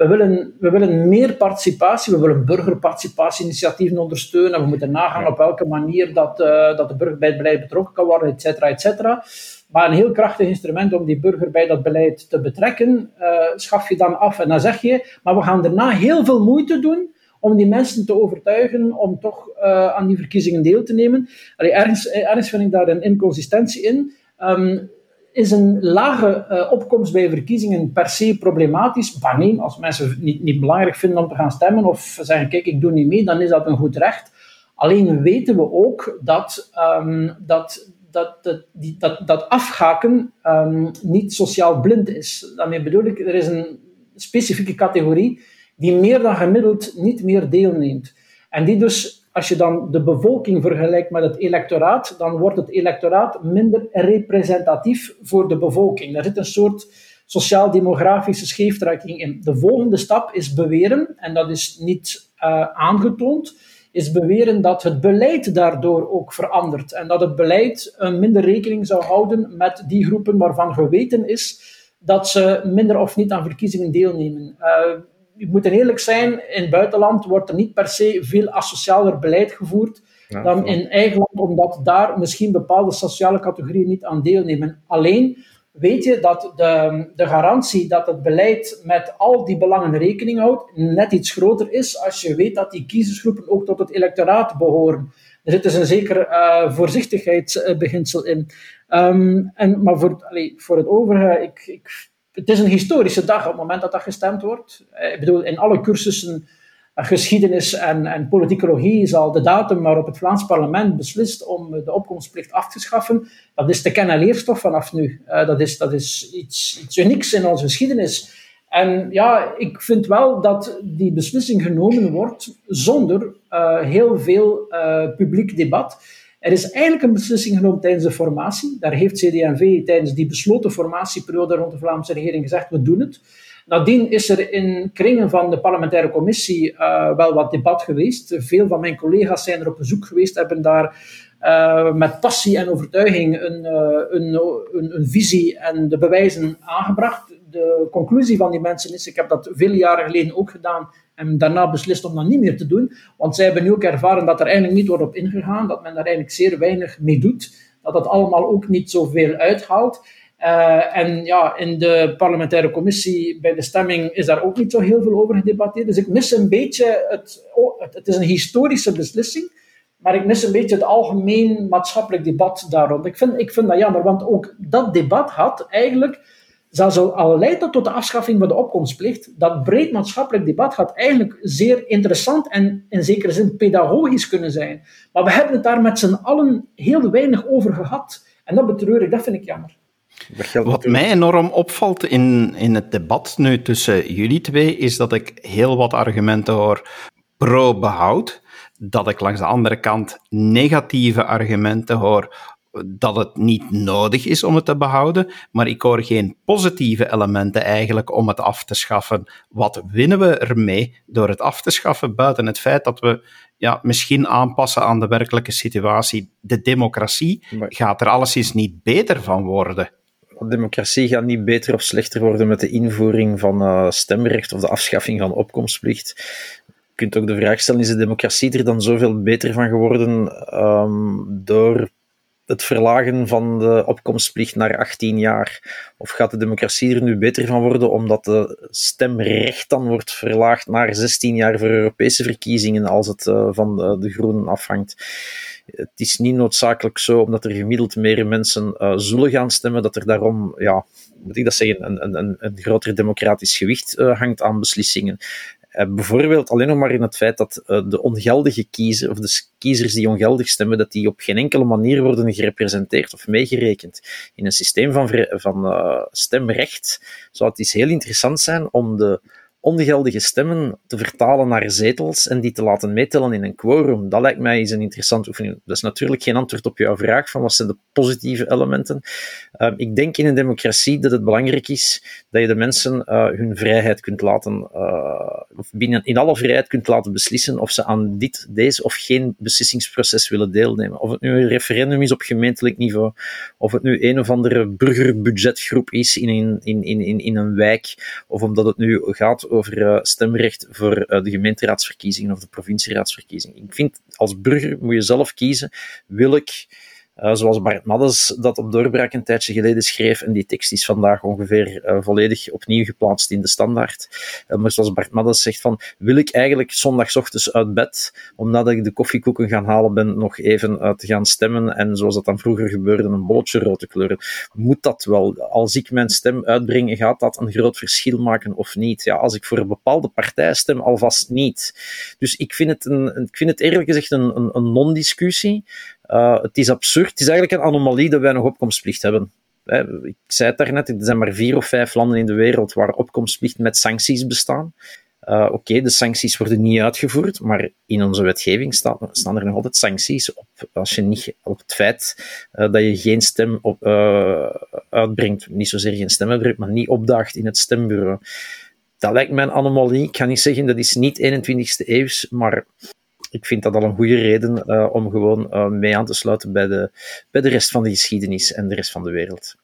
we willen, we willen meer participatie, we willen burgerparticipatieinitiatieven ondersteunen, we moeten nagaan op welke manier dat, uh, dat de burger bij het beleid betrokken kan worden, et cetera, et cetera. Maar een heel krachtig instrument om die burger bij dat beleid te betrekken, uh, schaf je dan af. En dan zeg je, maar we gaan daarna heel veel moeite doen om die mensen te overtuigen om toch uh, aan die verkiezingen deel te nemen. Allee, ergens, ergens vind ik daar een inconsistentie in. Um, is een lage uh, opkomst bij verkiezingen per se problematisch? Maar nee, als mensen het niet, niet belangrijk vinden om te gaan stemmen of zeggen, kijk, ik doe niet mee, dan is dat een goed recht. Alleen weten we ook dat, um, dat dat, dat, die, dat, dat afhaken um, niet sociaal blind is. Daarmee bedoel ik, er is een specifieke categorie die meer dan gemiddeld niet meer deelneemt. En die dus, als je dan de bevolking vergelijkt met het electoraat, dan wordt het electoraat minder representatief voor de bevolking. Er zit een soort sociaal-demografische scheeftrekking in. De volgende stap is beweren, en dat is niet uh, aangetoond, is beweren dat het beleid daardoor ook verandert. En dat het beleid uh, minder rekening zou houden met die groepen waarvan geweten is dat ze minder of niet aan verkiezingen deelnemen. Uh, je moet eerlijk zijn, in het buitenland wordt er niet per se veel asocialer beleid gevoerd ja, dan in eigen land, omdat daar misschien bepaalde sociale categorieën niet aan deelnemen. Alleen weet je dat de, de garantie dat het beleid met al die belangen rekening houdt, net iets groter is als je weet dat die kiezersgroepen ook tot het electoraat behoren. Er zit dus een zeker uh, voorzichtigheidsbeginsel in. Um, en, maar voor, allee, voor het overige, ik, ik, het is een historische dag op het moment dat dat gestemd wordt. Ik bedoel, in alle cursussen geschiedenis en, en politicologie is al de datum waarop het Vlaams parlement beslist om de opkomstplicht af te schaffen. Dat is te kennen leerstof vanaf nu. Dat is, dat is iets, iets unieks in onze geschiedenis. En ja, ik vind wel dat die beslissing genomen wordt zonder heel veel publiek debat. Er is eigenlijk een beslissing genomen tijdens de formatie. Daar heeft CD&V tijdens die besloten formatieperiode rond de Vlaamse regering gezegd, we doen het. Nadien is er in kringen van de parlementaire commissie uh, wel wat debat geweest. Veel van mijn collega's zijn er op bezoek geweest, hebben daar uh, met passie en overtuiging een, uh, een, een, een, visie en de bewijzen aangebracht. De conclusie van die mensen is, ik heb dat vele jaren geleden ook gedaan en daarna beslist om dat niet meer te doen, want zij hebben nu ook ervaren dat er eigenlijk niet wordt op ingegaan, dat men daar eigenlijk zeer weinig mee doet, dat dat allemaal ook niet zoveel uithaalt. Uh, en ja, in de parlementaire commissie bij de stemming is daar ook niet zo heel veel over gedebatteerd. Dus ik mis een beetje het, oh, het, is een historische beslissing, maar ik mis een beetje het algemeen maatschappelijk debat daarom. Ik vind, ik vind dat jammer, want ook dat debat had eigenlijk, zelfs al leidt tot de afschaffing van de opkomstplicht, dat breed maatschappelijk debat had eigenlijk zeer interessant en in zekere zin pedagogisch kunnen zijn. Maar we hebben het daar met z'n allen heel weinig over gehad. En dat betreur ik, dat vind ik jammer. Wat mij enorm opvalt in, in het debat nu tussen jullie twee, is dat ik heel wat argumenten hoor pro-behoud. Dat ik langs de andere kant negatieve argumenten hoor dat het niet nodig is om het te behouden, maar ik hoor geen positieve elementen eigenlijk om het af te schaffen. Wat winnen we ermee door het af te schaffen, buiten het feit dat we ja, misschien aanpassen aan de werkelijke situatie? De democratie gaat er alleszins niet beter van worden democratie gaat niet beter of slechter worden met de invoering van uh, stemrecht of de afschaffing van opkomstplicht. Je kunt ook de vraag stellen, is de democratie er dan zoveel beter van geworden um, door het verlagen van de opkomstplicht naar 18 jaar? Of gaat de democratie er nu beter van worden omdat de stemrecht dan wordt verlaagd naar 16 jaar voor Europese verkiezingen als het uh, van de, groenen afhangt? het is niet noodzakelijk zo, omdat er gemiddeld meer mensen uh, zullen gaan stemmen, dat er daarom, ja, moet ik dat zeggen, een, een, een groter democratisch gewicht uh, hangt aan beslissingen. Uh, bijvoorbeeld alleen nog maar in het feit dat de ongeldige kiezer, of de kiezers die ongeldig stemmen, dat die op geen enkele manier worden gerepresenteerd of meegerekend. In een systeem van, van stemrecht zou het eens heel interessant zijn om de ongeldige stemmen te vertalen naar zetels en die te laten meetellen in een quorum. Dat lijkt mij een interessante oefening. Dat is natuurlijk geen antwoord op jouw vraag van wat zijn de positieve elementen. Uh, ik denk in een democratie dat het belangrijk is dat je de mensen uh, hun vrijheid kunt laten, uh, of binnen in alle vrijheid kunt laten beslissen of ze aan dit, deze of geen beslissingsproces willen deelnemen. Of het nu een referendum is op gemeentelijk niveau, of het nu een of andere burgerbudgetgroep is in een, in, in, in, in een wijk, of omdat het nu gaat over uh, stemrecht voor uh, de gemeenteraadsverkiezingen of de provincieraadsverkiezingen. Ik vind, als burger moet je zelf kiezen, wil ik uh, zoals Bart Maddens dat op doorbraak een tijdje geleden schreef. En die tekst is vandaag ongeveer uh, volledig opnieuw geplaatst in de standaard. Uh, maar zoals Bart Maddens zegt van, wil ik eigenlijk zondagochtends uit bed, omdat ik de koffiekoeken gaan halen ben, nog even te gaan stemmen en zoals dat dan vroeger gebeurde, een bolletje rood te kleuren. Moet dat wel? Als ik mijn stem uitbreng, gaat dat een groot verschil maken of niet? Ja, als ik voor een bepaalde partij stem, alvast niet. Dus ik vind het, een, ik vind het eerlijk gezegd een, een non-discussie. Uh, het is absurd. Het is eigenlijk een anomalie dat wij nog opkomstplicht hebben. ik zei het daarnet, er zijn maar vier of vijf landen in de wereld waar opkomstplicht met sancties bestaan. Uh, Oké, de sancties worden niet uitgevoerd, maar in onze wetgeving staan, er nog altijd sancties op als je niet op het feit uh, dat je geen stem op, uitbrengt, niet zozeer geen stem uitbrengt, maar niet opdaagt in het stembureau. Dat lijkt mij een anomalie. Ik ga niet zeggen dat is niet 21ste eeuws, maar ik vind dat al een goede reden uh, om gewoon uh, mee aan te sluiten bij de, bij de rest van de geschiedenis en de rest van de wereld.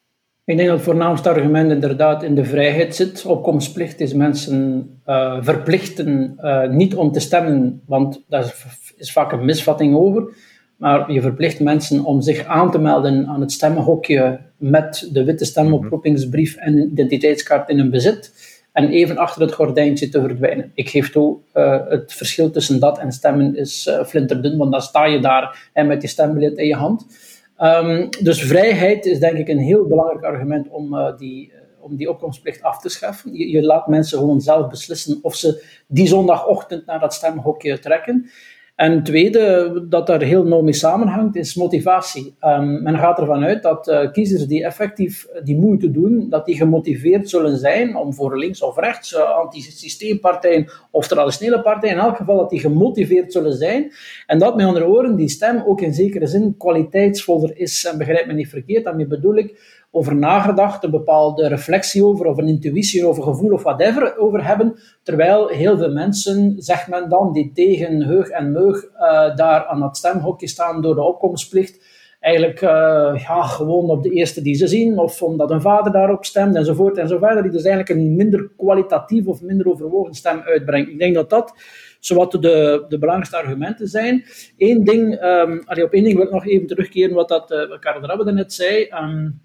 Ik denk dat het voornaamste argument inderdaad in de vrijheid zit. Opkomstplicht is mensen uh, verplichten niet om te stemmen, want daar is vaak een misvatting over. Maar je verplicht mensen om zich aan te melden aan het stemmenhokje met de witte stemoproepingsbrief en identiteitskaart in hun bezit. En even achter het gordijntje te verdwijnen. Ik geef toe, uh, het verschil tussen dat en stemmen is uh, flinterdun, want dan sta je daar en met je stembiljet in je hand. Um, dus vrijheid is denk ik een heel belangrijk argument om, uh, die, om die opkomstplicht af te schaffen. Je, je, laat mensen gewoon zelf beslissen of ze die zondagochtend naar dat stemhokje trekken. En tweede, dat daar heel nauw mee samenhangt, is motivatie. Um, men gaat ervan uit dat uh, kiezers die effectief die moeite doen, dat die gemotiveerd zullen zijn om voor links of rechts, uh, antisysteempartijen of traditionele partijen, in elk geval dat die gemotiveerd zullen zijn. En dat met andere woorden die stem ook in zekere zin kwaliteitsvoller is. En begrijp me niet verkeerd, daarmee bedoel ik over nagedacht, een bepaalde reflectie over, of een intuïtie over, gevoel of whatever over hebben. Terwijl heel veel mensen, zegt men dan, die tegen heug en meug uh, daar aan het stemhokje staan door de opkomstplicht, eigenlijk uh, ja, gewoon op de eerste die ze zien, of omdat een vader daarop stemt, enzovoort en zo verder, die dus eigenlijk een minder kwalitatief of minder overwogen stem uitbrengt. Ik denk dat dat zowat de, de belangrijkste argumenten zijn. Eén ding, um, allee, op één ding wil ik nog even terugkeren wat, dat, uh, Karel Rabbe net zei. Um,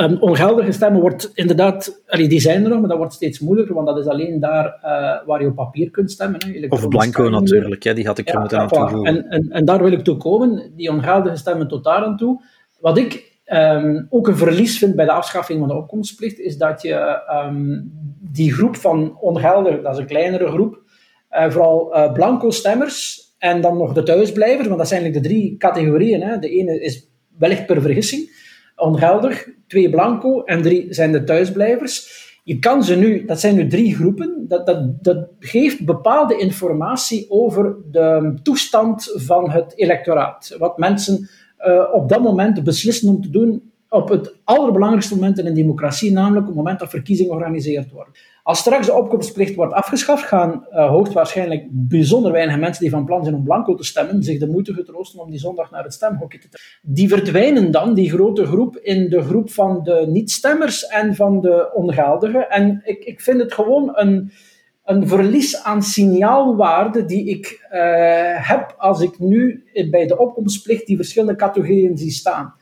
Um, ongeldige stemmen wordt inderdaad, allee, die zijn er nog, maar dat wordt steeds moeilijker, want dat is alleen daar uh, waar je op papier kunt stemmen. Hè, of blanco natuurlijk, hè, die had ik er ja, moeten aan toevoegen. En, en, en, daar wil ik toe komen, die ongeldige stemmen tot daar aan toe. Wat ik um, ook een verlies vind bij de afschaffing van de opkomstplicht, is dat je um, die groep van ongeldig, dat is een kleinere groep, uh, vooral uh, blanco stemmers en dan nog de thuisblijvers, want dat zijn eigenlijk de drie categorieën. Hè. De ene is wellicht per vergissing, ongeldig, twee blanco en drie zijn de thuisblijvers. Je kan ze nu, dat zijn nu drie groepen, dat, dat, dat geeft bepaalde informatie over de toestand van het electoraat. Wat mensen uh, op dat moment beslissen om te doen op het allerbelangrijkste moment in een democratie, namelijk op het moment dat verkiezingen georganiseerd worden. Als straks de opkomstplicht wordt afgeschaft, gaan uh, hoogstwaarschijnlijk bijzonder weinig mensen die van plan zijn om blanco te stemmen, zich de moeite getroosten om die zondag naar het stemhokje te trekken. Die verdwijnen dan, die grote groep, in de groep van de niet-stemmers en van de ongeldigen. En ik, ik vind het gewoon een, een verlies aan signaalwaarde die ik uh, heb als ik nu bij de opkomstplicht die verschillende categorieën zie staan.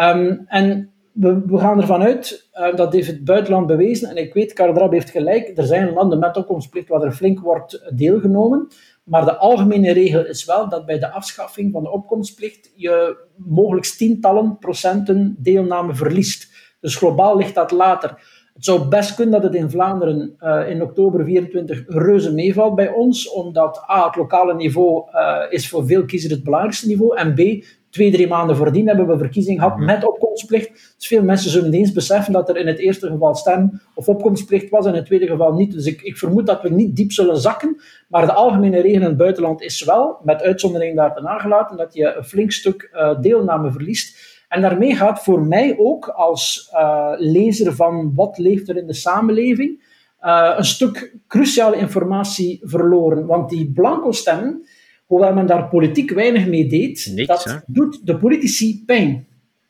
Um, en we, we, gaan ervan uit, uh, dat heeft het buitenland bewezen, en ik weet, Kardrab heeft gelijk, er zijn landen met opkomstplicht waar er flink wordt deelgenomen, maar de algemene regel is wel dat bij de afschaffing van de opkomstplicht je mogelijk tientallen procenten deelname verliest. Dus globaal ligt dat later. Het zou best kunnen dat het in Vlaanderen uh, in oktober 24 reuze meevalt bij ons, omdat A, het lokale niveau uh, is voor veel kiezers het belangrijkste niveau, en B, twee, drie maanden voordien hebben we verkiezing gehad mhm. met opkomstplicht. Dus veel mensen zullen eens beseffen dat er in het eerste geval stem- of opkomstplicht was, en in het tweede geval niet. Dus ik, ik vermoed dat we niet diep zullen zakken. Maar de algemene regel in het buitenland is wel, met uitzondering daar te nagelaten, dat je een flink stuk uh, deelname verliest. En daarmee gaat voor mij ook als uh, lezer van wat leeft er in de samenleving, uh, een stuk cruciale informatie verloren. Want die blanco stemmen, hoewel men daar politiek weinig mee deed, Niks, dat hè? doet de politici pijn.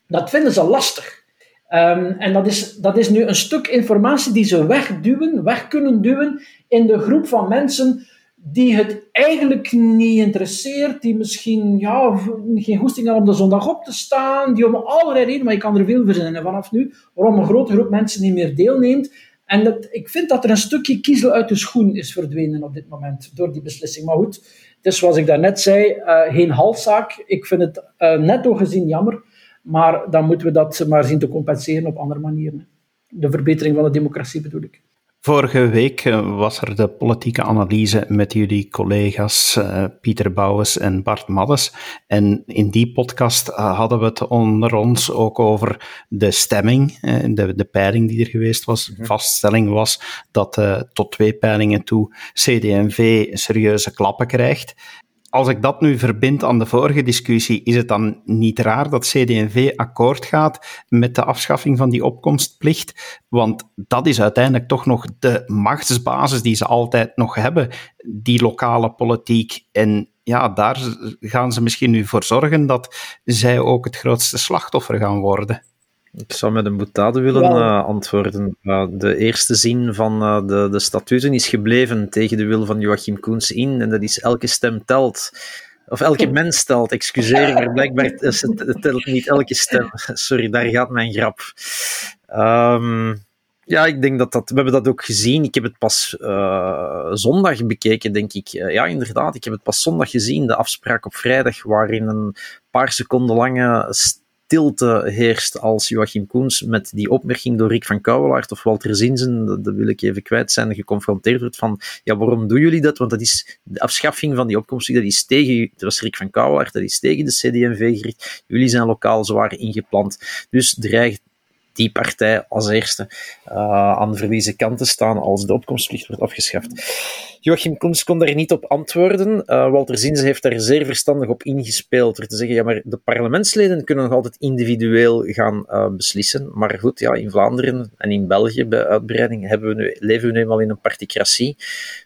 Dat vinden ze lastig. Um, en dat is, dat is nu een stuk informatie die ze wegduwen, weg kunnen duwen in de groep van mensen die het eigenlijk niet interesseert, die misschien ja, geen goesting hebben om de zondag op te staan, die om allerlei redenen, maar je kan er veel verzinnen vanaf nu, waarom een grote groep mensen niet meer deelneemt. En dat, ik vind dat er een stukje kiezel uit de schoen is verdwenen op dit moment door die beslissing. Maar goed, het is zoals ik daarnet zei, uh, geen halfzaak. Ik vind het uh, netto gezien jammer, maar dan moeten we dat maar zien te compenseren op andere manieren. De verbetering van de democratie bedoel ik. Vorige week eh, was er de politieke analyse met jullie collega's uh, Pieter Bouwens en Bart Maddes. En in die podcast uh, hadden we het onder ons ook over de stemming, uh, de, de peiling die er geweest was. De mhm. vaststelling was dat tot twee peilingen toe CD&V serieuze klappen krijgt als ik dat nu verbind aan de vorige discussie, is het dan niet raar dat CD&V akkoord gaat met de afschaffing van die opkomstplicht? Want dat is uiteindelijk toch nog de machtsbasis die ze altijd nog hebben, die lokale politiek. En ja, daar gaan ze misschien nu voor zorgen dat zij ook het grootste slachtoffer gaan worden. Ik zou met een boutade willen uh, antwoorden. Uh, de eerste zin van uh, de, de statuten is gebleven tegen de wil van Joachim Koens in, en dat is elke stem telt. Of elke mens telt, excuseer, maar blijkbaar telt niet elke stem. Sorry, daar gaat mijn grap. Um, Ja, ik denk dat dat... We hebben dat ook gezien. Ik heb het pas uh, zondag bekeken, denk ik. Ja, inderdaad. Ik heb het pas zondag gezien, de afspraak op vrijdag, waarin een paar seconden lange stilte heerst als Joachim Koens met die opmerking door Rick van Kouwelaert of Walter Zinzen, dat, wil ik even kwijt zijn, geconfronteerd wordt van, ja, waarom doen jullie dat? Want dat is de afschaffing van die opkomst, dat is tegen, dat was Rick van Kouwelaert, dat is tegen de CD&V gericht. Jullie zijn lokaal zwaar ingeplant. Dus dreigt die partij als eerste uh, aan de verliezen kant te staan als de opkomstplicht wordt afgeschaft. Joachim Koens kon daar niet op antwoorden. Uh, Walter Zinze heeft daar zeer verstandig op ingespeeld door te zeggen, ja, maar de parlementsleden kunnen nog altijd individueel gaan uh, beslissen. Maar goed, ja, in Vlaanderen en in België bij uitbreiding hebben we nu, leven we nu eenmaal in een particratie,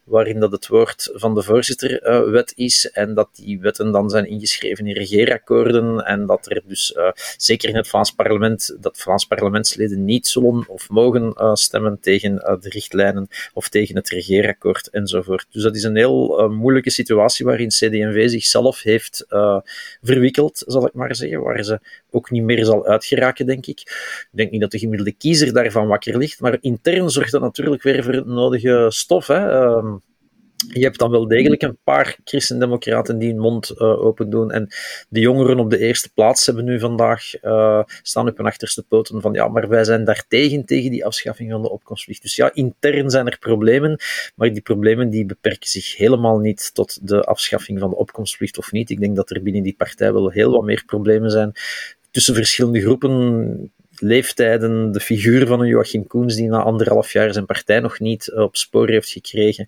waarin dat het woord van de voorzitter uh, wet is en dat die wetten dan zijn ingeschreven in regeerakkoorden en dat er dus, zeker in het Vlaams parlement, dat Vlaams parlementsleden niet zullen of mogen stemmen tegen de richtlijnen of tegen het regeerakkoord enzovoort. Dus dat is een heel moeilijke situatie waarin CD&V zichzelf heeft verwikkeld, zal ik maar zeggen, waar ze ook niet meer zal uitgeraken, denk ik. Ik denk niet dat de gemiddelde kiezer daarvan wakker ligt, maar intern zorgt dat natuurlijk weer voor het nodige stof. Hè. Uh, je hebt dan wel degelijk een paar christendemocraten die hun mond uh, open doen. En de jongeren op de eerste plaats hebben nu vandaag uh, staan op hun achterste poten van ja, maar wij zijn daartegen, tegen die afschaffing van de opkomstplicht. Dus ja, intern zijn er problemen, maar die problemen die beperken zich helemaal niet tot de afschaffing van de opkomstplicht of niet. Ik denk dat er binnen die partij wel heel wat meer problemen zijn tussen verschillende groepen leeftijden, de figuur van een Joachim Koens die na anderhalf jaar zijn partij nog niet eh, op spoor heeft gekregen.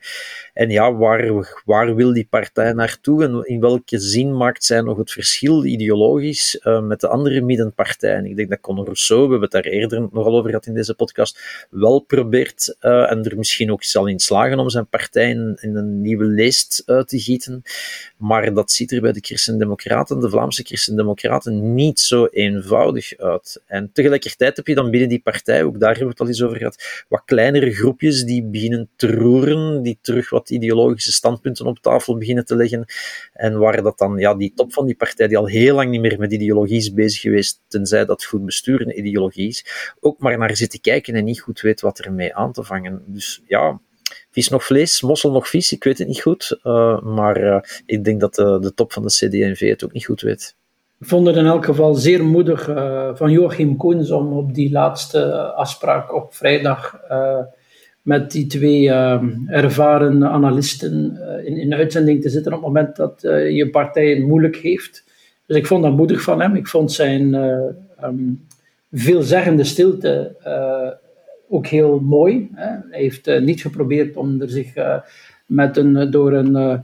En ja, waar, waar wil die partij naartoe en in welke zin maakt zij nog het verschil ideologisch uh, met de andere middenpartijen? Ik denk dat Conor Rousseau, we hebben het daar eerder nogal over gehad in deze podcast, wel probeert uh, en er misschien ook zal in slagen om zijn partij in, een nieuwe leest te gieten. Maar dat ziet er bij de Christen-Democraten, de Vlaamse Christen-Democraten, niet zo eenvoudig uit. En tegelijk tegelijkertijd heb je dan binnen die partij, ook daar hebben we het al eens over gehad, wat kleinere groepjes die beginnen te roeren, die terug wat ideologische standpunten op tafel beginnen te leggen. En waar dat dan, ja, die top van die partij, die al heel lang niet meer met ideologie is bezig geweest, tenzij dat goed besturen ideologie is, ook maar naar zitten kijken en niet goed weet wat ermee aan te vangen. Dus ja, vis nog vlees, mossel nog vis, ik weet het niet goed. Uh, maar uh, ik denk dat de, de top van de CD&V het ook niet goed weet. Ik vond het in elk geval zeer moedig uh, van Joachim Koens om op die laatste afspraak op vrijdag uh, met die twee uh, ervaren analisten in, in uitzending te zitten op het moment dat je partij het moeilijk heeft. Dus ik vond dat moedig van hem. Ik vond zijn um, veelzeggende stilte ook heel mooi. Hè. Hij heeft niet geprobeerd om er zich met een, door een eh,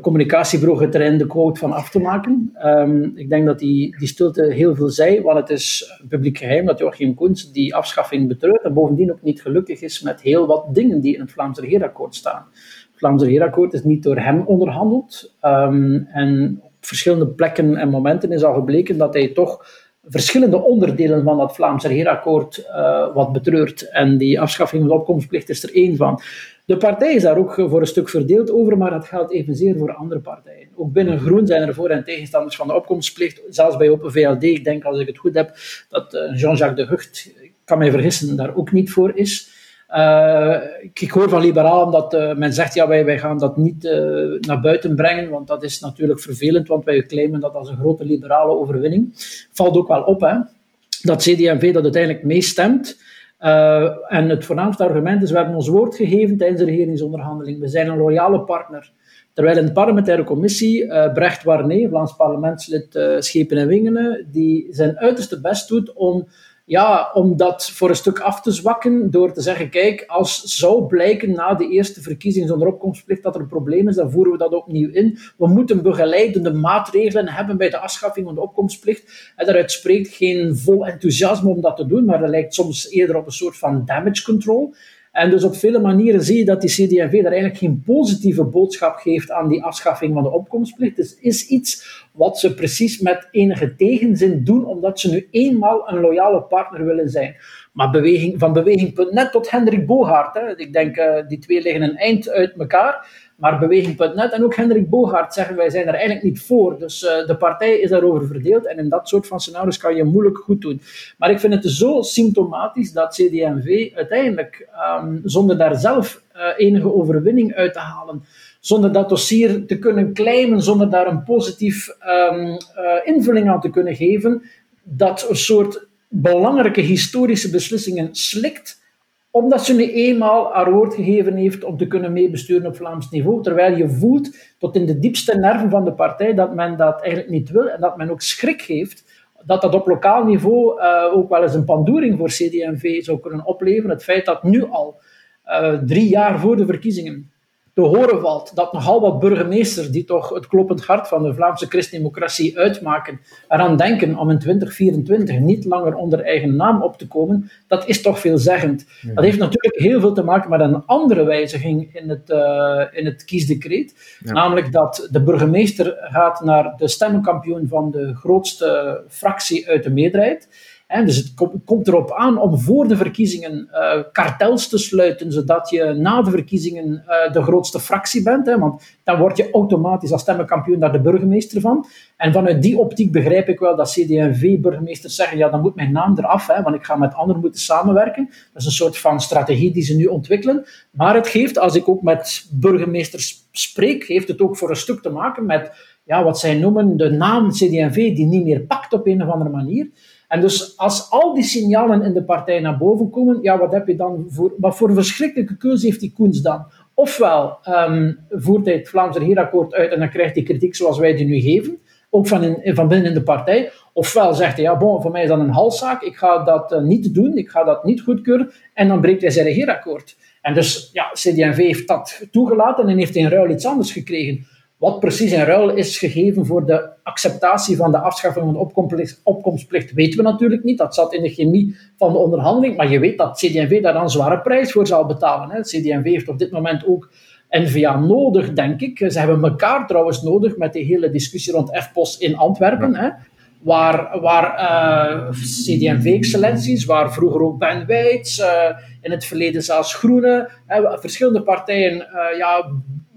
communicatiebureau getrainde quote van af te maken. Um, ik denk dat die, die stilte heel veel zei, want het is publiek geheim dat Joachim Koens die afschaffing betreurt en bovendien ook niet gelukkig is met heel wat dingen die in het Vlaams regeerakkoord staan. Het Vlaams regeerakkoord is niet door hem onderhandeld um, en op verschillende plekken en momenten is al gebleken dat hij toch verschillende onderdelen van dat Vlaams regeerakkoord uh, wat betreurt. En die afschaffing van de opkomstplicht is er één van. De partij is daar ook voor een stuk verdeeld over, maar dat geldt evenzeer voor andere partijen. Ook binnen Groen zijn er voor- en tegenstanders van de opkomstplicht, zelfs bij Open VLD. Ik denk, als ik het goed heb, dat eh, Jean-Jacques de Hucht, ik kan mij vergissen, daar ook niet voor is. Uh, ik hoor van liberalen dat men zegt, ja, wij, wij gaan dat niet naar buiten brengen, want dat is natuurlijk vervelend, want wij claimen dat als een grote liberale overwinning. Valt ook wel op, hè, dat CD&V dat uiteindelijk meestemt. Uh, en het voornaamste argument is, we hebben ons woord gegeven tijdens de regeringsonderhandeling. We zijn een loyale partner. Terwijl in de parlementaire commissie uh, Brecht Warné, Vlaams parlementslid uh, Schepen en Wingenen, die zijn uiterste best doet om ja, om dat voor een stuk af te zwakken door te zeggen, kijk, als zou blijken na de eerste verkiezing zonder opkomstplicht dat er een probleem is, dan voeren we dat opnieuw in. We moeten begeleidende maatregelen hebben bij de afschaffing van de opkomstplicht. En daaruit spreekt geen vol enthousiasme om dat te doen, maar dat lijkt soms eerder op een soort van damage control. En dus op vele manieren zie je dat die CD&V daar eigenlijk geen positieve boodschap geeft aan die afschaffing van de opkomstplicht. Dus is iets wat ze precies met enige tegenzin doen, omdat ze nu eenmaal een loyale partner willen zijn. Maar beweging, van beweging.net tot Hendrik Bogaert. Hè. Ik denk, uh, die twee liggen een eind uit elkaar. Maar Beweging.net en ook Hendrik Bogaert zeggen wij zijn er eigenlijk niet voor. Dus uh, de partij is daarover verdeeld en in dat soort van scenario's kan je moeilijk goed doen. Maar ik vind het zo symptomatisch dat CD&V uiteindelijk, um, zonder daar zelf uh, enige overwinning uit te halen, zonder dat dossier te kunnen claimen, zonder daar een positief uh, invulling aan te kunnen geven, dat een soort belangrijke historische beslissingen slikt omdat ze nu eenmaal haar woord gegeven heeft om te kunnen meebesturen op Vlaams niveau. Terwijl je voelt tot in de diepste nerven van de partij dat men dat eigenlijk niet wil en dat men ook schrik heeft dat dat op lokaal niveau uh, ook wel eens een pandoering voor CD&V zou kunnen opleveren. Het feit dat nu al, uh, drie jaar voor de verkiezingen, te horen valt dat nogal wat burgemeesters, die toch het kloppend hart van de Vlaamse christendemocratie uitmaken, eraan denken om in 2024 niet langer onder eigen naam op te komen, dat is toch veelzeggend. Dat heeft natuurlijk heel veel te maken met een andere wijziging in het, uh, in het kiesdecreet. Namelijk dat de burgemeester gaat naar de stemmenkampioen van de grootste fractie uit de meerderheid dus het komt erop aan om voor de verkiezingen uh, kartels te sluiten, zodat je na de verkiezingen uh, de grootste fractie bent. Want dan word je automatisch als stemmenkampioen daar de burgemeester van. En vanuit die optiek begrijp ik wel dat CD&V-burgemeesters zeggen, ja, dan moet mijn naam eraf, want ik ga met anderen moeten samenwerken. Dat is een soort van strategie die ze nu ontwikkelen. Maar het geeft, als ik ook met burgemeesters spreek, heeft het ook voor een stuk te maken met ja, wat zij noemen de naam CD&V die niet meer pakt op een of andere manier. En dus als al die signalen in de partij naar boven komen, ja, wat heb je dan voor, wat voor verschrikkelijke keuze heeft die Koens dan? Ofwel um, voert hij het Vlaamse regeerakkoord uit en dan krijgt hij kritiek zoals wij die nu geven, ook van, van binnen in de partij. Ofwel zegt hij, ja, bon, voor mij is dat een halszaak, ik ga dat uh, niet doen, ik ga dat niet goedkeuren, en dan breekt hij zijn regeerakkoord. En dus, ja, CD&V heeft dat toegelaten en heeft in ruil iets anders gekregen. Wat precies in ruil is gegeven voor de acceptatie van de afschaffing van de opkomstplicht, opkomstplicht, weten we natuurlijk niet. Dat zat in de chemie van de onderhandeling. Maar je weet dat CD&V daar een zware prijs voor zal betalen. Hè. CD&V heeft op dit moment ook NVA nodig, denk ik. Ze hebben elkaar trouwens nodig met die hele discussie rond FPOS in Antwerpen. Hè, waar, waar uh, CD&V-excellenties, waar vroeger ook Ben Weitz, uh, in het verleden zelfs Groene, verschillende partijen uh, ja,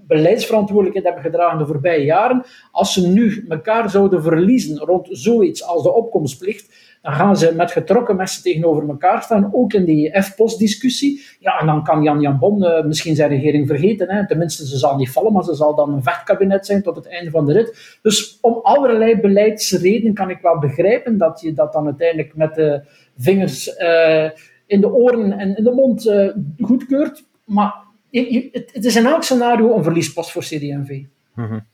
beleidsverantwoordelijkheid hebben gedragen de voorbije jaren, als ze nu elkaar zouden verliezen rond zoiets als de opkomstplicht, dan gaan ze met getrokken messen tegenover elkaar staan, ook in die F-post-discussie. Ja, en dan kan Jan Jan Bon uh, misschien zijn regering vergeten. Hè. Tenminste, ze zal niet vallen, maar ze zal dan een vechtkabinet zijn tot het einde van de rit. Dus om allerlei beleidsredenen kan ik wel begrijpen dat je dat dan uiteindelijk met de vingers uh, in de oren en in de mond uh, goedkeurt. Maar het, is in elk scenario een verliespost voor CD&V. Mm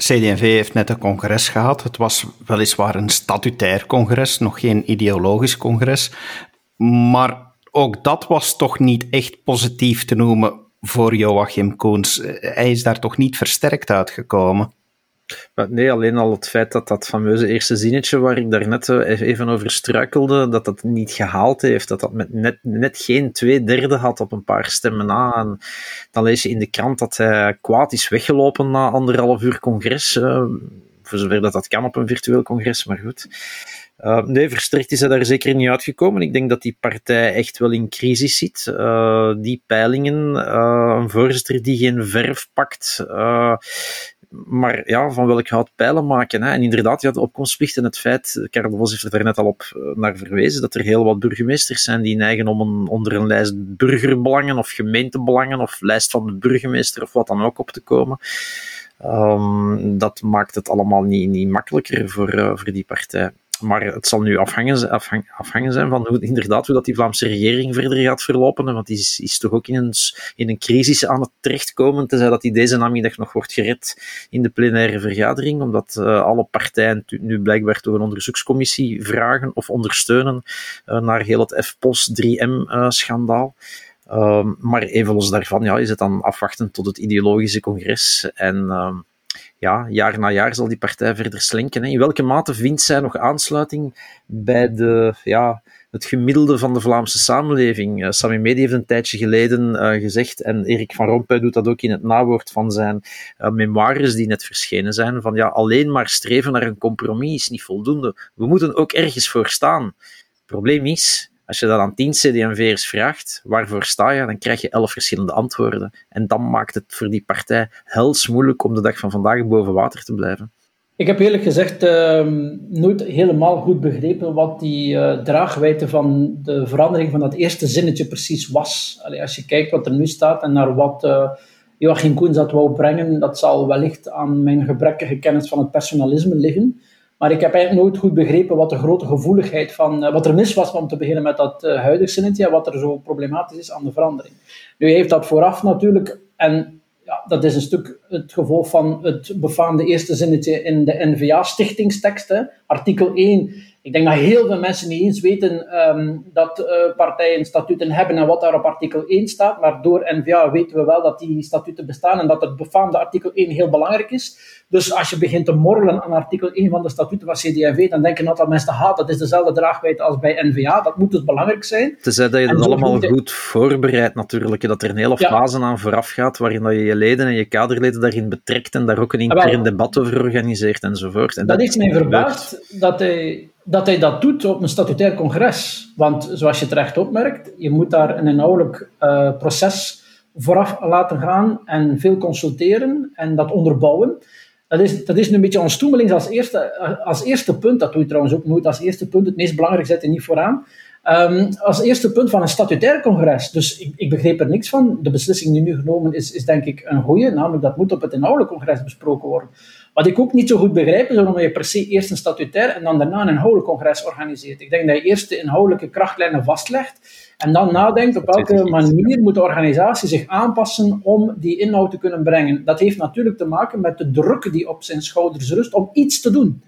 CD&V heeft net een congres gehad. Het was weliswaar een statutair congres, nog geen ideologisch congres. Maar ook dat was toch niet echt positief te noemen voor Joachim Koens. Hij is daar toch niet versterkt uitgekomen. Nee, alleen al het feit dat dat fameuze eerste zinnetje waar ik daarnet eh, even over struikelde, dat dat niet gehaald heeft, dat dat met net, net geen twee derde had op een paar stemmen na. Dan lees je in de krant dat hij kwaad is weggelopen na anderhalf uur congres, uh, voor zover dat dat kan op een virtueel congres, maar goed. Uh, nee, versterkt is hij daar zeker niet uitgekomen. Ik denk dat die partij echt wel in crisis zit. Die peilingen, een voorzitter die geen verf pakt, maar ja, van welk hout pijlen maken. Hè? En inderdaad, ja, de opkomstplicht en het feit, Karel Vos heeft er daarnet al op eh, naar verwezen, dat er heel wat burgemeesters zijn die neigen om een, onder een lijst burgerbelangen of gemeentebelangen of lijst van de burgemeester of wat dan ook op te komen. Um, dat maakt het allemaal niet, niet makkelijker voor, uh, voor die partij. Maar het zal nu afhangen, afhang, afhangen zijn van hoe, inderdaad hoe dat die Vlaamse regering verder gaat verlopen. Want die is, is toch ook in een, in een crisis aan het terechtkomen, tenzij dat die deze namiddag nog wordt gered in de plenaire vergadering, omdat uh, alle partijen nu blijkbaar toch een onderzoekscommissie vragen of ondersteunen uh, naar heel het FPOS 3M-schandaal. Uh, um, maar even los daarvan ja, is het dan afwachten tot het ideologische congres. En uh, ja, jaar na jaar zal die partij verder slinken. In welke mate vindt zij nog aansluiting bij de, ja, het gemiddelde van de Vlaamse samenleving? Uh, Sami Medi heeft een tijdje geleden uh, gezegd, en Erik van Rompuy doet dat ook in het nawoord van zijn uh, memoires die net verschenen zijn, van ja, alleen maar streven naar een compromis is niet voldoende. We moeten ook ergens voor staan. Het probleem is, Als je dat aan 10 CD&V'ers vraagt, waarvoor sta je, dan krijg je 11 verschillende antwoorden. En dan maakt het voor die partij hels moeilijk om de dag van vandaag boven water te blijven. Ik heb eerlijk gezegd uh, nooit helemaal goed begrepen wat die uh, draagwijte van de verandering van dat eerste zinnetje precies was. Allee, als je kijkt wat er nu staat en naar wat uh, Joachim Koens dat wou brengen, dat zal wellicht aan mijn gebrekkige kennis van het personalisme liggen. Maar ik heb eigenlijk nooit goed begrepen wat de grote gevoeligheid van, uh, wat er mis was om te beginnen met dat huidige zinnetje wat er zo problematisch is aan de verandering. Nu heeft dat vooraf natuurlijk, en ja, dat is een stuk het gevolg van het befaamde eerste zinnetje in de NVA-stichtingstekst. Artikel 1 ik denk dat heel veel mensen niet eens weten um, dat uh, partijen statuten hebben en wat daar op artikel 1 staat. Maar door NVA weten we wel dat die statuten bestaan en dat het befaamde artikel 1 heel belangrijk is. Dus als je begint te morrelen aan artikel 1 van de statuten van CD&V, dan denken een aantal mensen, ha, dat is dezelfde draagwijdte als bij NVA. Dat moet dus belangrijk zijn. Tenzij dat je dat allemaal goed voorbereidt natuurlijk. Dat er een hele ja. fase aan vooraf gaat, waarin dat je je leden en je kaderleden daarin betrekt en daar ook een intern debat over organiseert enzovoort. En dat, dat heeft mij verbaasd dat hij dat hij dat doet op een statutair congres. Want zoals je terecht opmerkt, je moet daar een inhoudelijk uh, proces vooraf laten gaan en veel consulteren en dat onderbouwen. Dat is, dat is nu een beetje onstoemelings als eerste, als eerste punt. Dat doe je trouwens ook nooit als eerste punt. Het meest belangrijke zet je niet vooraan. Um, als eerste punt van een statutair congres. Dus ik, ik, begreep er niks van. De beslissing die nu genomen is, is denk ik een goede. Namelijk dat moet op het inhoudelijk congres besproken worden. Wat ik ook niet zo goed begrijp, is waarom je per se eerst een statutair en dan daarna een inhoudelijk congres organiseert. Ik denk dat je eerst de inhoudelijke krachtlijnen vastlegt en dan nadenkt op welke manier moet de organisatie zich aanpassen om die inhoud te kunnen brengen. Dat heeft natuurlijk te maken met de druk die op zijn schouders rust om iets te doen.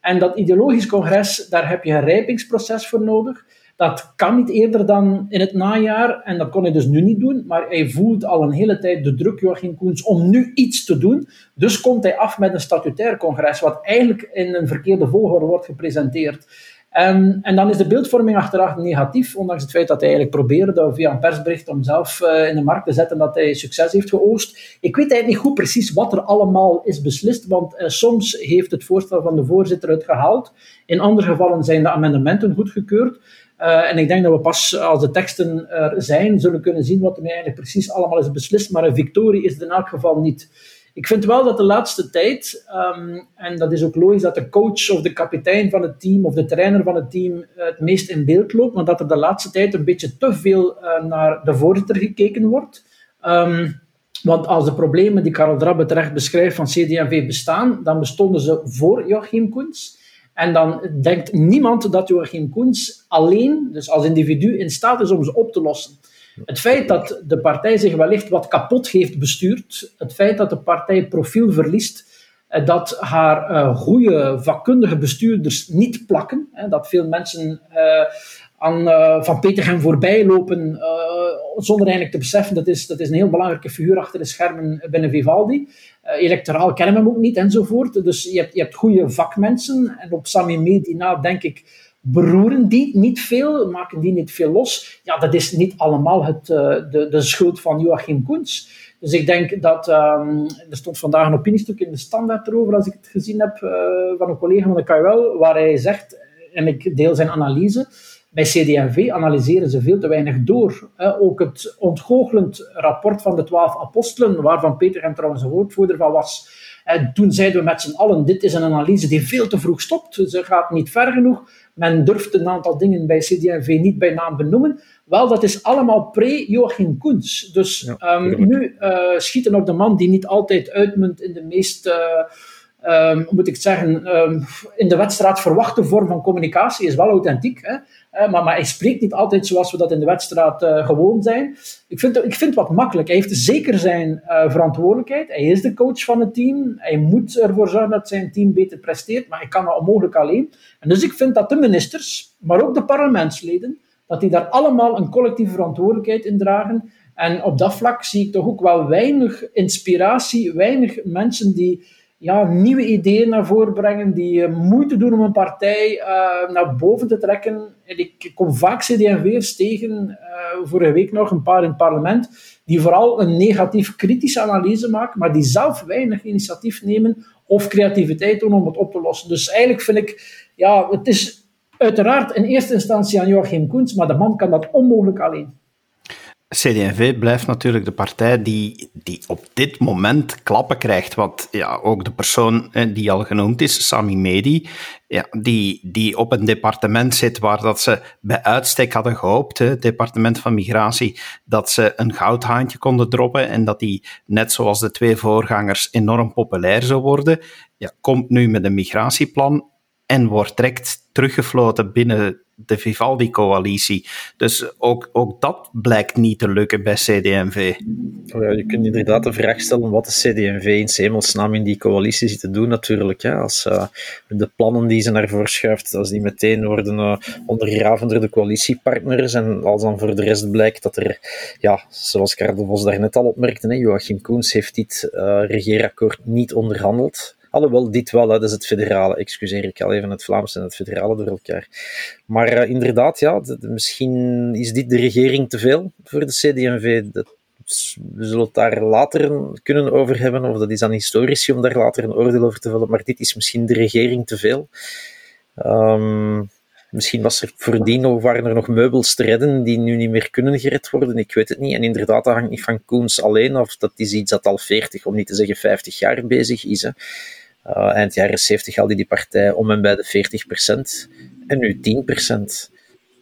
En dat ideologisch congres, daar heb je een rijpingsproces voor nodig. Dat kan niet eerder dan in het najaar, en dat kon hij dus nu niet doen, maar hij voelt al een hele tijd de druk, Joachim Koens, om nu iets te doen. Dus komt hij af met een statutair congres, wat eigenlijk in een verkeerde volgorde wordt gepresenteerd. En, en, dan is de beeldvorming achteraf negatief, ondanks het feit dat hij eigenlijk probeerde via een persbericht om zelf uh, in de markt te zetten dat hij succes heeft geoost. Ik weet eigenlijk niet goed precies wat er allemaal is beslist, want uh, soms heeft het voorstel van de voorzitter het gehaald. In andere gevallen zijn de amendementen goedgekeurd. Uh, en ik denk dat we pas als de teksten er zijn, zullen kunnen zien wat er nu eigenlijk precies allemaal is beslist. Maar een victorie is het in elk geval niet. Ik vind wel dat de laatste tijd, um, en dat is ook logisch dat de coach of de kapitein van het team of de trainer van het team het meest in beeld loopt, maar dat er de laatste tijd een beetje te veel uh, naar de voorzitter gekeken wordt. Um, want als de problemen die Karel Drabbe terecht beschrijft van CD&V bestaan, dan bestonden ze voor Joachim Koens. En dan denkt niemand dat Joachim Koens alleen, dus als individu, in staat is om ze op te lossen. Het feit dat de partij zich wellicht wat kapot heeft bestuurd, het feit dat de partij profiel verliest, eh, dat haar uh, goede vakkundige bestuurders niet plakken, hè, dat veel mensen uh, aan uh, Van Petergem voorbij lopen zonder eigenlijk te beseffen dat is, dat is een heel belangrijke figuur achter de schermen binnen Vivaldi. electoraal kennen we hem ook niet enzovoort. Dus je hebt, je hebt goede vakmensen en op Sami Medina denk ik beroeren die niet veel, maken die niet veel los. Ja, dat is niet allemaal het, uh, de, de schuld van Joachim Koens. Dus ik denk dat, um, er stond vandaag een opiniestuk in de Standaard erover, als ik het gezien heb, uh, van een collega van de KUL, waar hij zegt, en ik deel zijn analyse, bij CD&V analyseren ze veel te weinig door. ook het ontgoochelend rapport van de twaalf apostelen, waarvan Peter hem trouwens een woordvoerder van was, en toen zeiden we met z'n allen, dit is een analyse die veel te vroeg stopt, ze gaat niet ver genoeg. Men durft een aantal dingen bij CD&V niet bij naam benoemen. Wel, dat is allemaal pre-Joachim Koens. Dus ja, um, nu uh, schieten op de man die niet altijd uitmunt in de meest... Uh, um, hoe moet ik het zeggen, um, in de wedstrijd verwachte vorm van communicatie is wel authentiek. Hè? Maar, maar hij spreekt niet altijd zoals we dat in de wedstrijd uh, gewoon zijn. Ik vind, ik vind het wat makkelijk. Hij heeft zeker zijn uh, verantwoordelijkheid. Hij is de coach van het team. Hij moet ervoor zorgen dat zijn team beter presteert. Maar hij kan dat onmogelijk alleen. En dus ik vind dat de ministers, maar ook de parlementsleden, dat die daar allemaal een collectieve verantwoordelijkheid in dragen. En op dat vlak zie ik toch ook wel weinig inspiratie, weinig mensen die ja, nieuwe ideeën naar voren brengen, die uh, moeite doen om een partij uh, naar boven te trekken. En ik kom vaak CD&V'ers tegen, uh, vorige week nog een paar in het parlement, die vooral een negatief kritische analyse maken, maar die zelf weinig initiatief nemen of creativiteit doen om het op te lossen. Dus eigenlijk vind ik, ja, het is Uiteraard in eerste instantie aan Joachim Koens, maar de man kan dat onmogelijk alleen. CD&V blijft natuurlijk de partij die, die op dit moment klappen krijgt. Want ja, ook de persoon die al genoemd is, Sami Medi, ja, die, die op een departement zit waar dat ze bij uitstek hadden gehoopt, het departement van migratie, dat ze een goudhaantje konden droppen en dat die, net zoals de twee voorgangers, enorm populair zou worden. Ja, komt nu met een migratieplan en wordt direct teruggefloten binnen de Vivaldi-coalitie. Dus ook, ook dat blijkt niet te lukken bij CD&V. Oh ja, je kunt inderdaad de vraag stellen wat de CD&V in hemelsnaam in die coalitie zit te doen natuurlijk. Hè. Als uh, de plannen die ze naar voren schuift, als die meteen worden uh, ondergraven door de coalitiepartners en als dan voor de rest blijkt dat er, ja, zoals Karel Vos daarnet al opmerkte, hè, Joachim Koens heeft dit uh, regeerakkoord niet onderhandeld. Alhoewel, dit wel, hè, dat is het federale. Excuseer, ik al even het Vlaams en het federale door elkaar. Maar uh, inderdaad, ja, misschien is dit de regering te veel voor de CD&V. Dat, we zullen het daar later kunnen over hebben, of dat is aan historici om daar later een oordeel over te vellen, maar dit is misschien de regering te veel. Um, Misschien was er voordien nog, waren er nog meubels te redden die nu niet meer kunnen gered worden. Ik weet het niet. En inderdaad, dat hangt niet van Koens alleen af. Dat is iets dat al 40, om niet te zeggen 50 jaar bezig is. Hè. Uh, eind jaren 70 haalde die partij om en bij de 40%. En nu 10%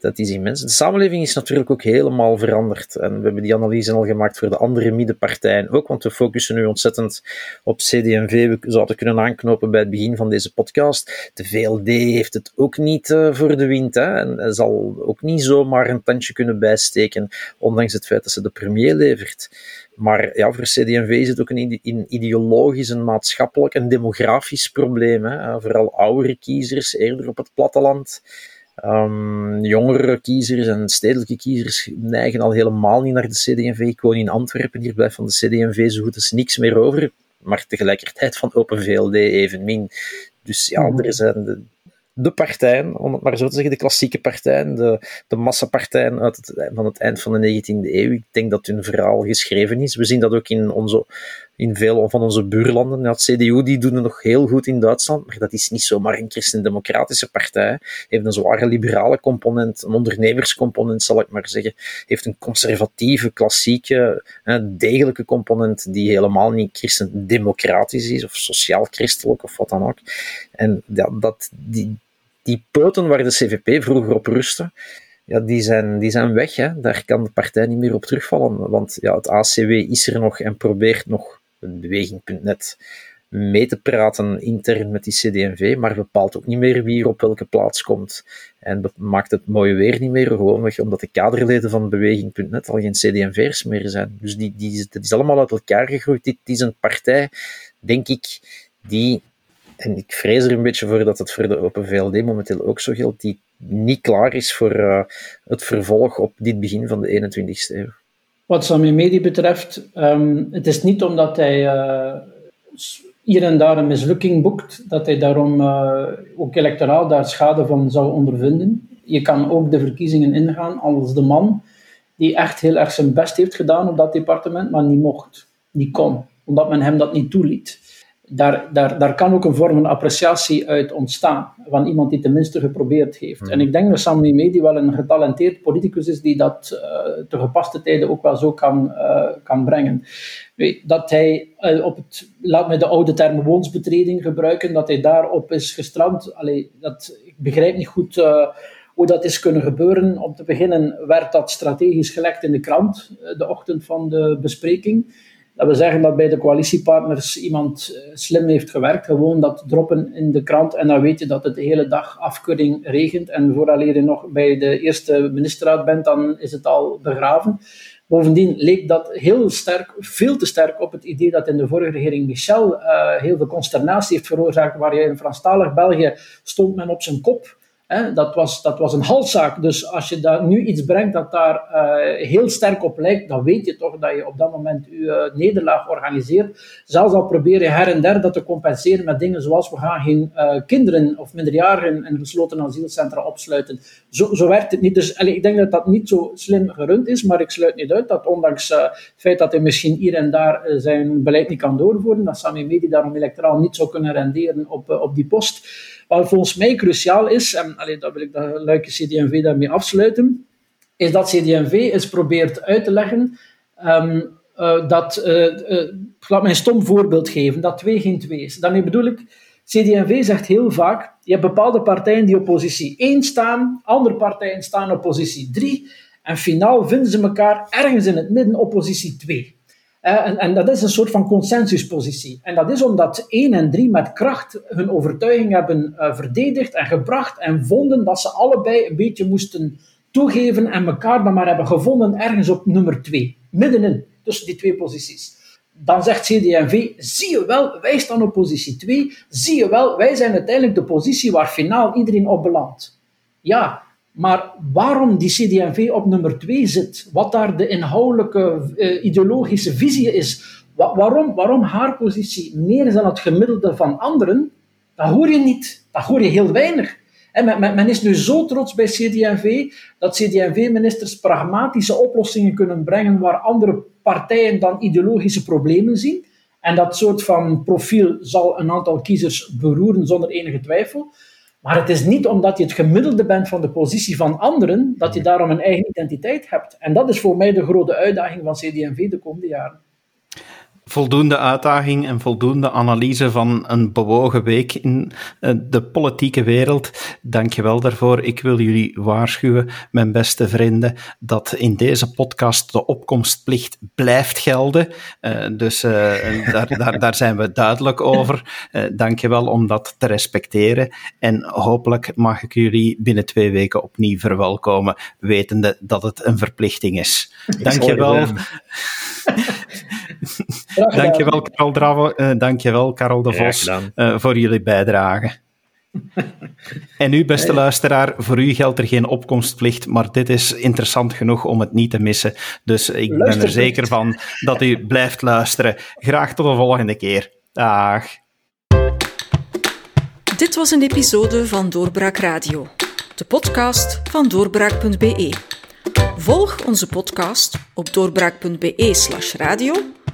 dat is immens. De samenleving is natuurlijk ook helemaal veranderd. En we hebben die analyse al gemaakt voor de andere middenpartijen ook, want we focussen nu ontzettend op CD&V. We zouden kunnen aanknopen bij het begin van deze podcast. De VLD heeft het ook niet uh, voor de wind hè, en zal ook niet zomaar een tandje kunnen bijsteken, ondanks het feit dat ze de premier levert. Maar ja, voor CD&V is het ook een, ideologisch, een maatschappelijk, een demografisch probleem. Hè. Vooral oudere kiezers, eerder op het platteland. Um, jongere kiezers en stedelijke kiezers neigen al helemaal niet naar de CD&V. Ik woon in Antwerpen, hier blijft van de CD&V zo goed als niks meer over. Maar tegelijkertijd van Open VLD evenmin. Dus ja, mhm. er zijn de, de partijen, om het maar zo te zeggen, de klassieke partijen, de, de massapartijen uit van het eind van de 19e eeuw. Ik denk dat hun verhaal geschreven is. We zien dat ook in, onze, in veel van onze buurlanden. Ja, het CDU die doen het nog heel goed in Duitsland, maar dat is niet zomaar een christendemocratische partij. Heeft een zware liberale component, een ondernemerscomponent zal ik maar zeggen. Heeft een conservatieve, klassieke, degelijke component die helemaal niet christendemocratisch is of sociaal-christelijk of wat dan ook. En ja, dat, die, die poten waar de CVP vroeger op rustte, ja, die, zijn, die zijn weg. Hè. Daar kan de partij niet meer op terugvallen. Want ja, het ACW is er nog en probeert nog, beweging.net, mee te praten intern met die CD&V, maar bepaalt ook niet meer wie er op welke plaats komt. En maakt het mooie weer niet meer, gewoonweg omdat de kaderleden van beweging.net al geen CD&V'ers meer zijn. Dus die, die, dat is allemaal uit elkaar gegroeid. Dit is een partij, denk ik, die en ik vrees er een beetje voor dat het voor de Open VLD momenteel ook zo geldt, die niet klaar is voor uh, het vervolg op dit begin van de 21ste eeuw. Wat Sami Medi betreft, um, het is niet omdat hij uh, hier en daar een mislukking boekt, dat hij daarom uh, ook electoraal daar schade van zou ondervinden. Je kan ook de verkiezingen ingaan als de man die echt heel erg zijn best heeft gedaan op dat departement, maar niet mocht, niet kon, omdat men hem dat niet toeliet daar, daar, daar kan ook een vorm van appreciatie uit ontstaan. Van iemand die tenminste geprobeerd heeft. Hmm. En ik denk dat Sami Medi wel een getalenteerd politicus is die dat uh, te gepaste tijden ook wel zo kan, uh, kan brengen. Dat hij uh, op het, laat me de oude term woonsbetreding gebruiken, dat hij daarop is gestrand. Allee, dat, ik begrijp niet goed hoe dat is kunnen gebeuren. Om te beginnen werd dat strategisch gelekt in de krant, de ochtend van de bespreking. Dat we zeggen dat bij de coalitiepartners iemand eh, slim heeft gewerkt. Gewoon dat droppen in de krant en dan weet je dat het de hele dag afkeuring regent. En vooraleer je nog bij de eerste ministerraad bent, dan is het al begraven. Bovendien leek dat heel sterk, veel te sterk op het idee dat in de vorige regering Michel uh, heel veel consternatie heeft veroorzaakt, waar je in Franstalig België stond men op zijn kop dat, was, dat was een halszaak. Dus als je daar nu iets brengt dat daar uh, heel sterk op lijkt, dan weet je toch dat je op dat moment je uh, nederlaag organiseert. Zelfs al probeer je her en der dat te compenseren met dingen zoals we gaan geen uh, kinderen of minderjarigen in gesloten asielcentra opsluiten. Zo, zo werkt het niet. Dus ik denk dat dat niet zo slim gerund is, maar ik sluit niet uit dat ondanks het feit dat hij misschien hier en daar zijn beleid niet kan doorvoeren, dat Sami Medi daarom electoraal niet zou kunnen renderen op, op die post. Wat volgens mij cruciaal is, en allee, dat wil ik dat luikje CD&V daarmee afsluiten, is dat CD&V eens probeert uit te leggen uh, dat, uh, uh, laat mij een stom voorbeeld geven, dat 2 geen 2 is. Daarmee bedoel ik, CD&V zegt heel vaak, je hebt bepaalde partijen die op positie 1 staan, andere partijen staan op positie 3, en finaal vinden ze elkaar ergens in het midden op positie 2. En, en, dat is een soort van consensuspositie. En dat is omdat 1 en 3 met kracht hun overtuiging hebben verdedigd en gebracht en vonden dat ze allebei een beetje moesten toegeven en elkaar dan maar hebben gevonden ergens op nummer 2, middenin tussen die twee posities. Dan zegt CD&V, zie je wel, wij staan op positie 2, zie je wel, wij zijn uiteindelijk de positie waar finaal iedereen op belandt. Ja, maar waarom die CD&V op nummer 2 zit, wat daar de inhoudelijke uh, ideologische visie is, wa waarom, waarom haar positie meer is dan het gemiddelde van anderen, dat hoor je niet. Dat hoor je heel weinig. En men, men, is nu zo trots bij CD&V dat CD&V-ministers pragmatische oplossingen kunnen brengen waar andere partijen dan ideologische problemen zien. En dat soort van profiel zal een aantal kiezers beroeren zonder enige twijfel. Maar het is niet omdat je het gemiddelde bent van de positie van anderen, dat je daarom een eigen identiteit hebt. En dat is voor mij de grote uitdaging van CD&V de komende jaren voldoende uitdaging en voldoende analyse van een bewogen week in eh, de politieke wereld. Dank je wel daarvoor. Ik wil jullie waarschuwen, mijn beste vrienden, dat in deze podcast de opkomstplicht blijft gelden. Uh, dus uh, daar, daar, daar zijn we duidelijk over. Uh, dank je wel om dat te respecteren. En hopelijk mag ik jullie binnen twee weken opnieuw verwelkomen, wetende dat het een verplichting is. Dank je wel. dankjewel, Karel Drave, uh, dankjewel, Karel de Vos, uh, voor jullie bijdrage. en u, beste luisteraar, voor u geldt er geen opkomstplicht, maar dit is interessant genoeg om het niet te missen. Dus ik ben er zeker van dat u blijft luisteren. Graag tot de volgende keer. Dag. Dit was een episode van Doorbraak Radio, de podcast van doorbraak.be. Volg onze podcast op doorbraak.be/radio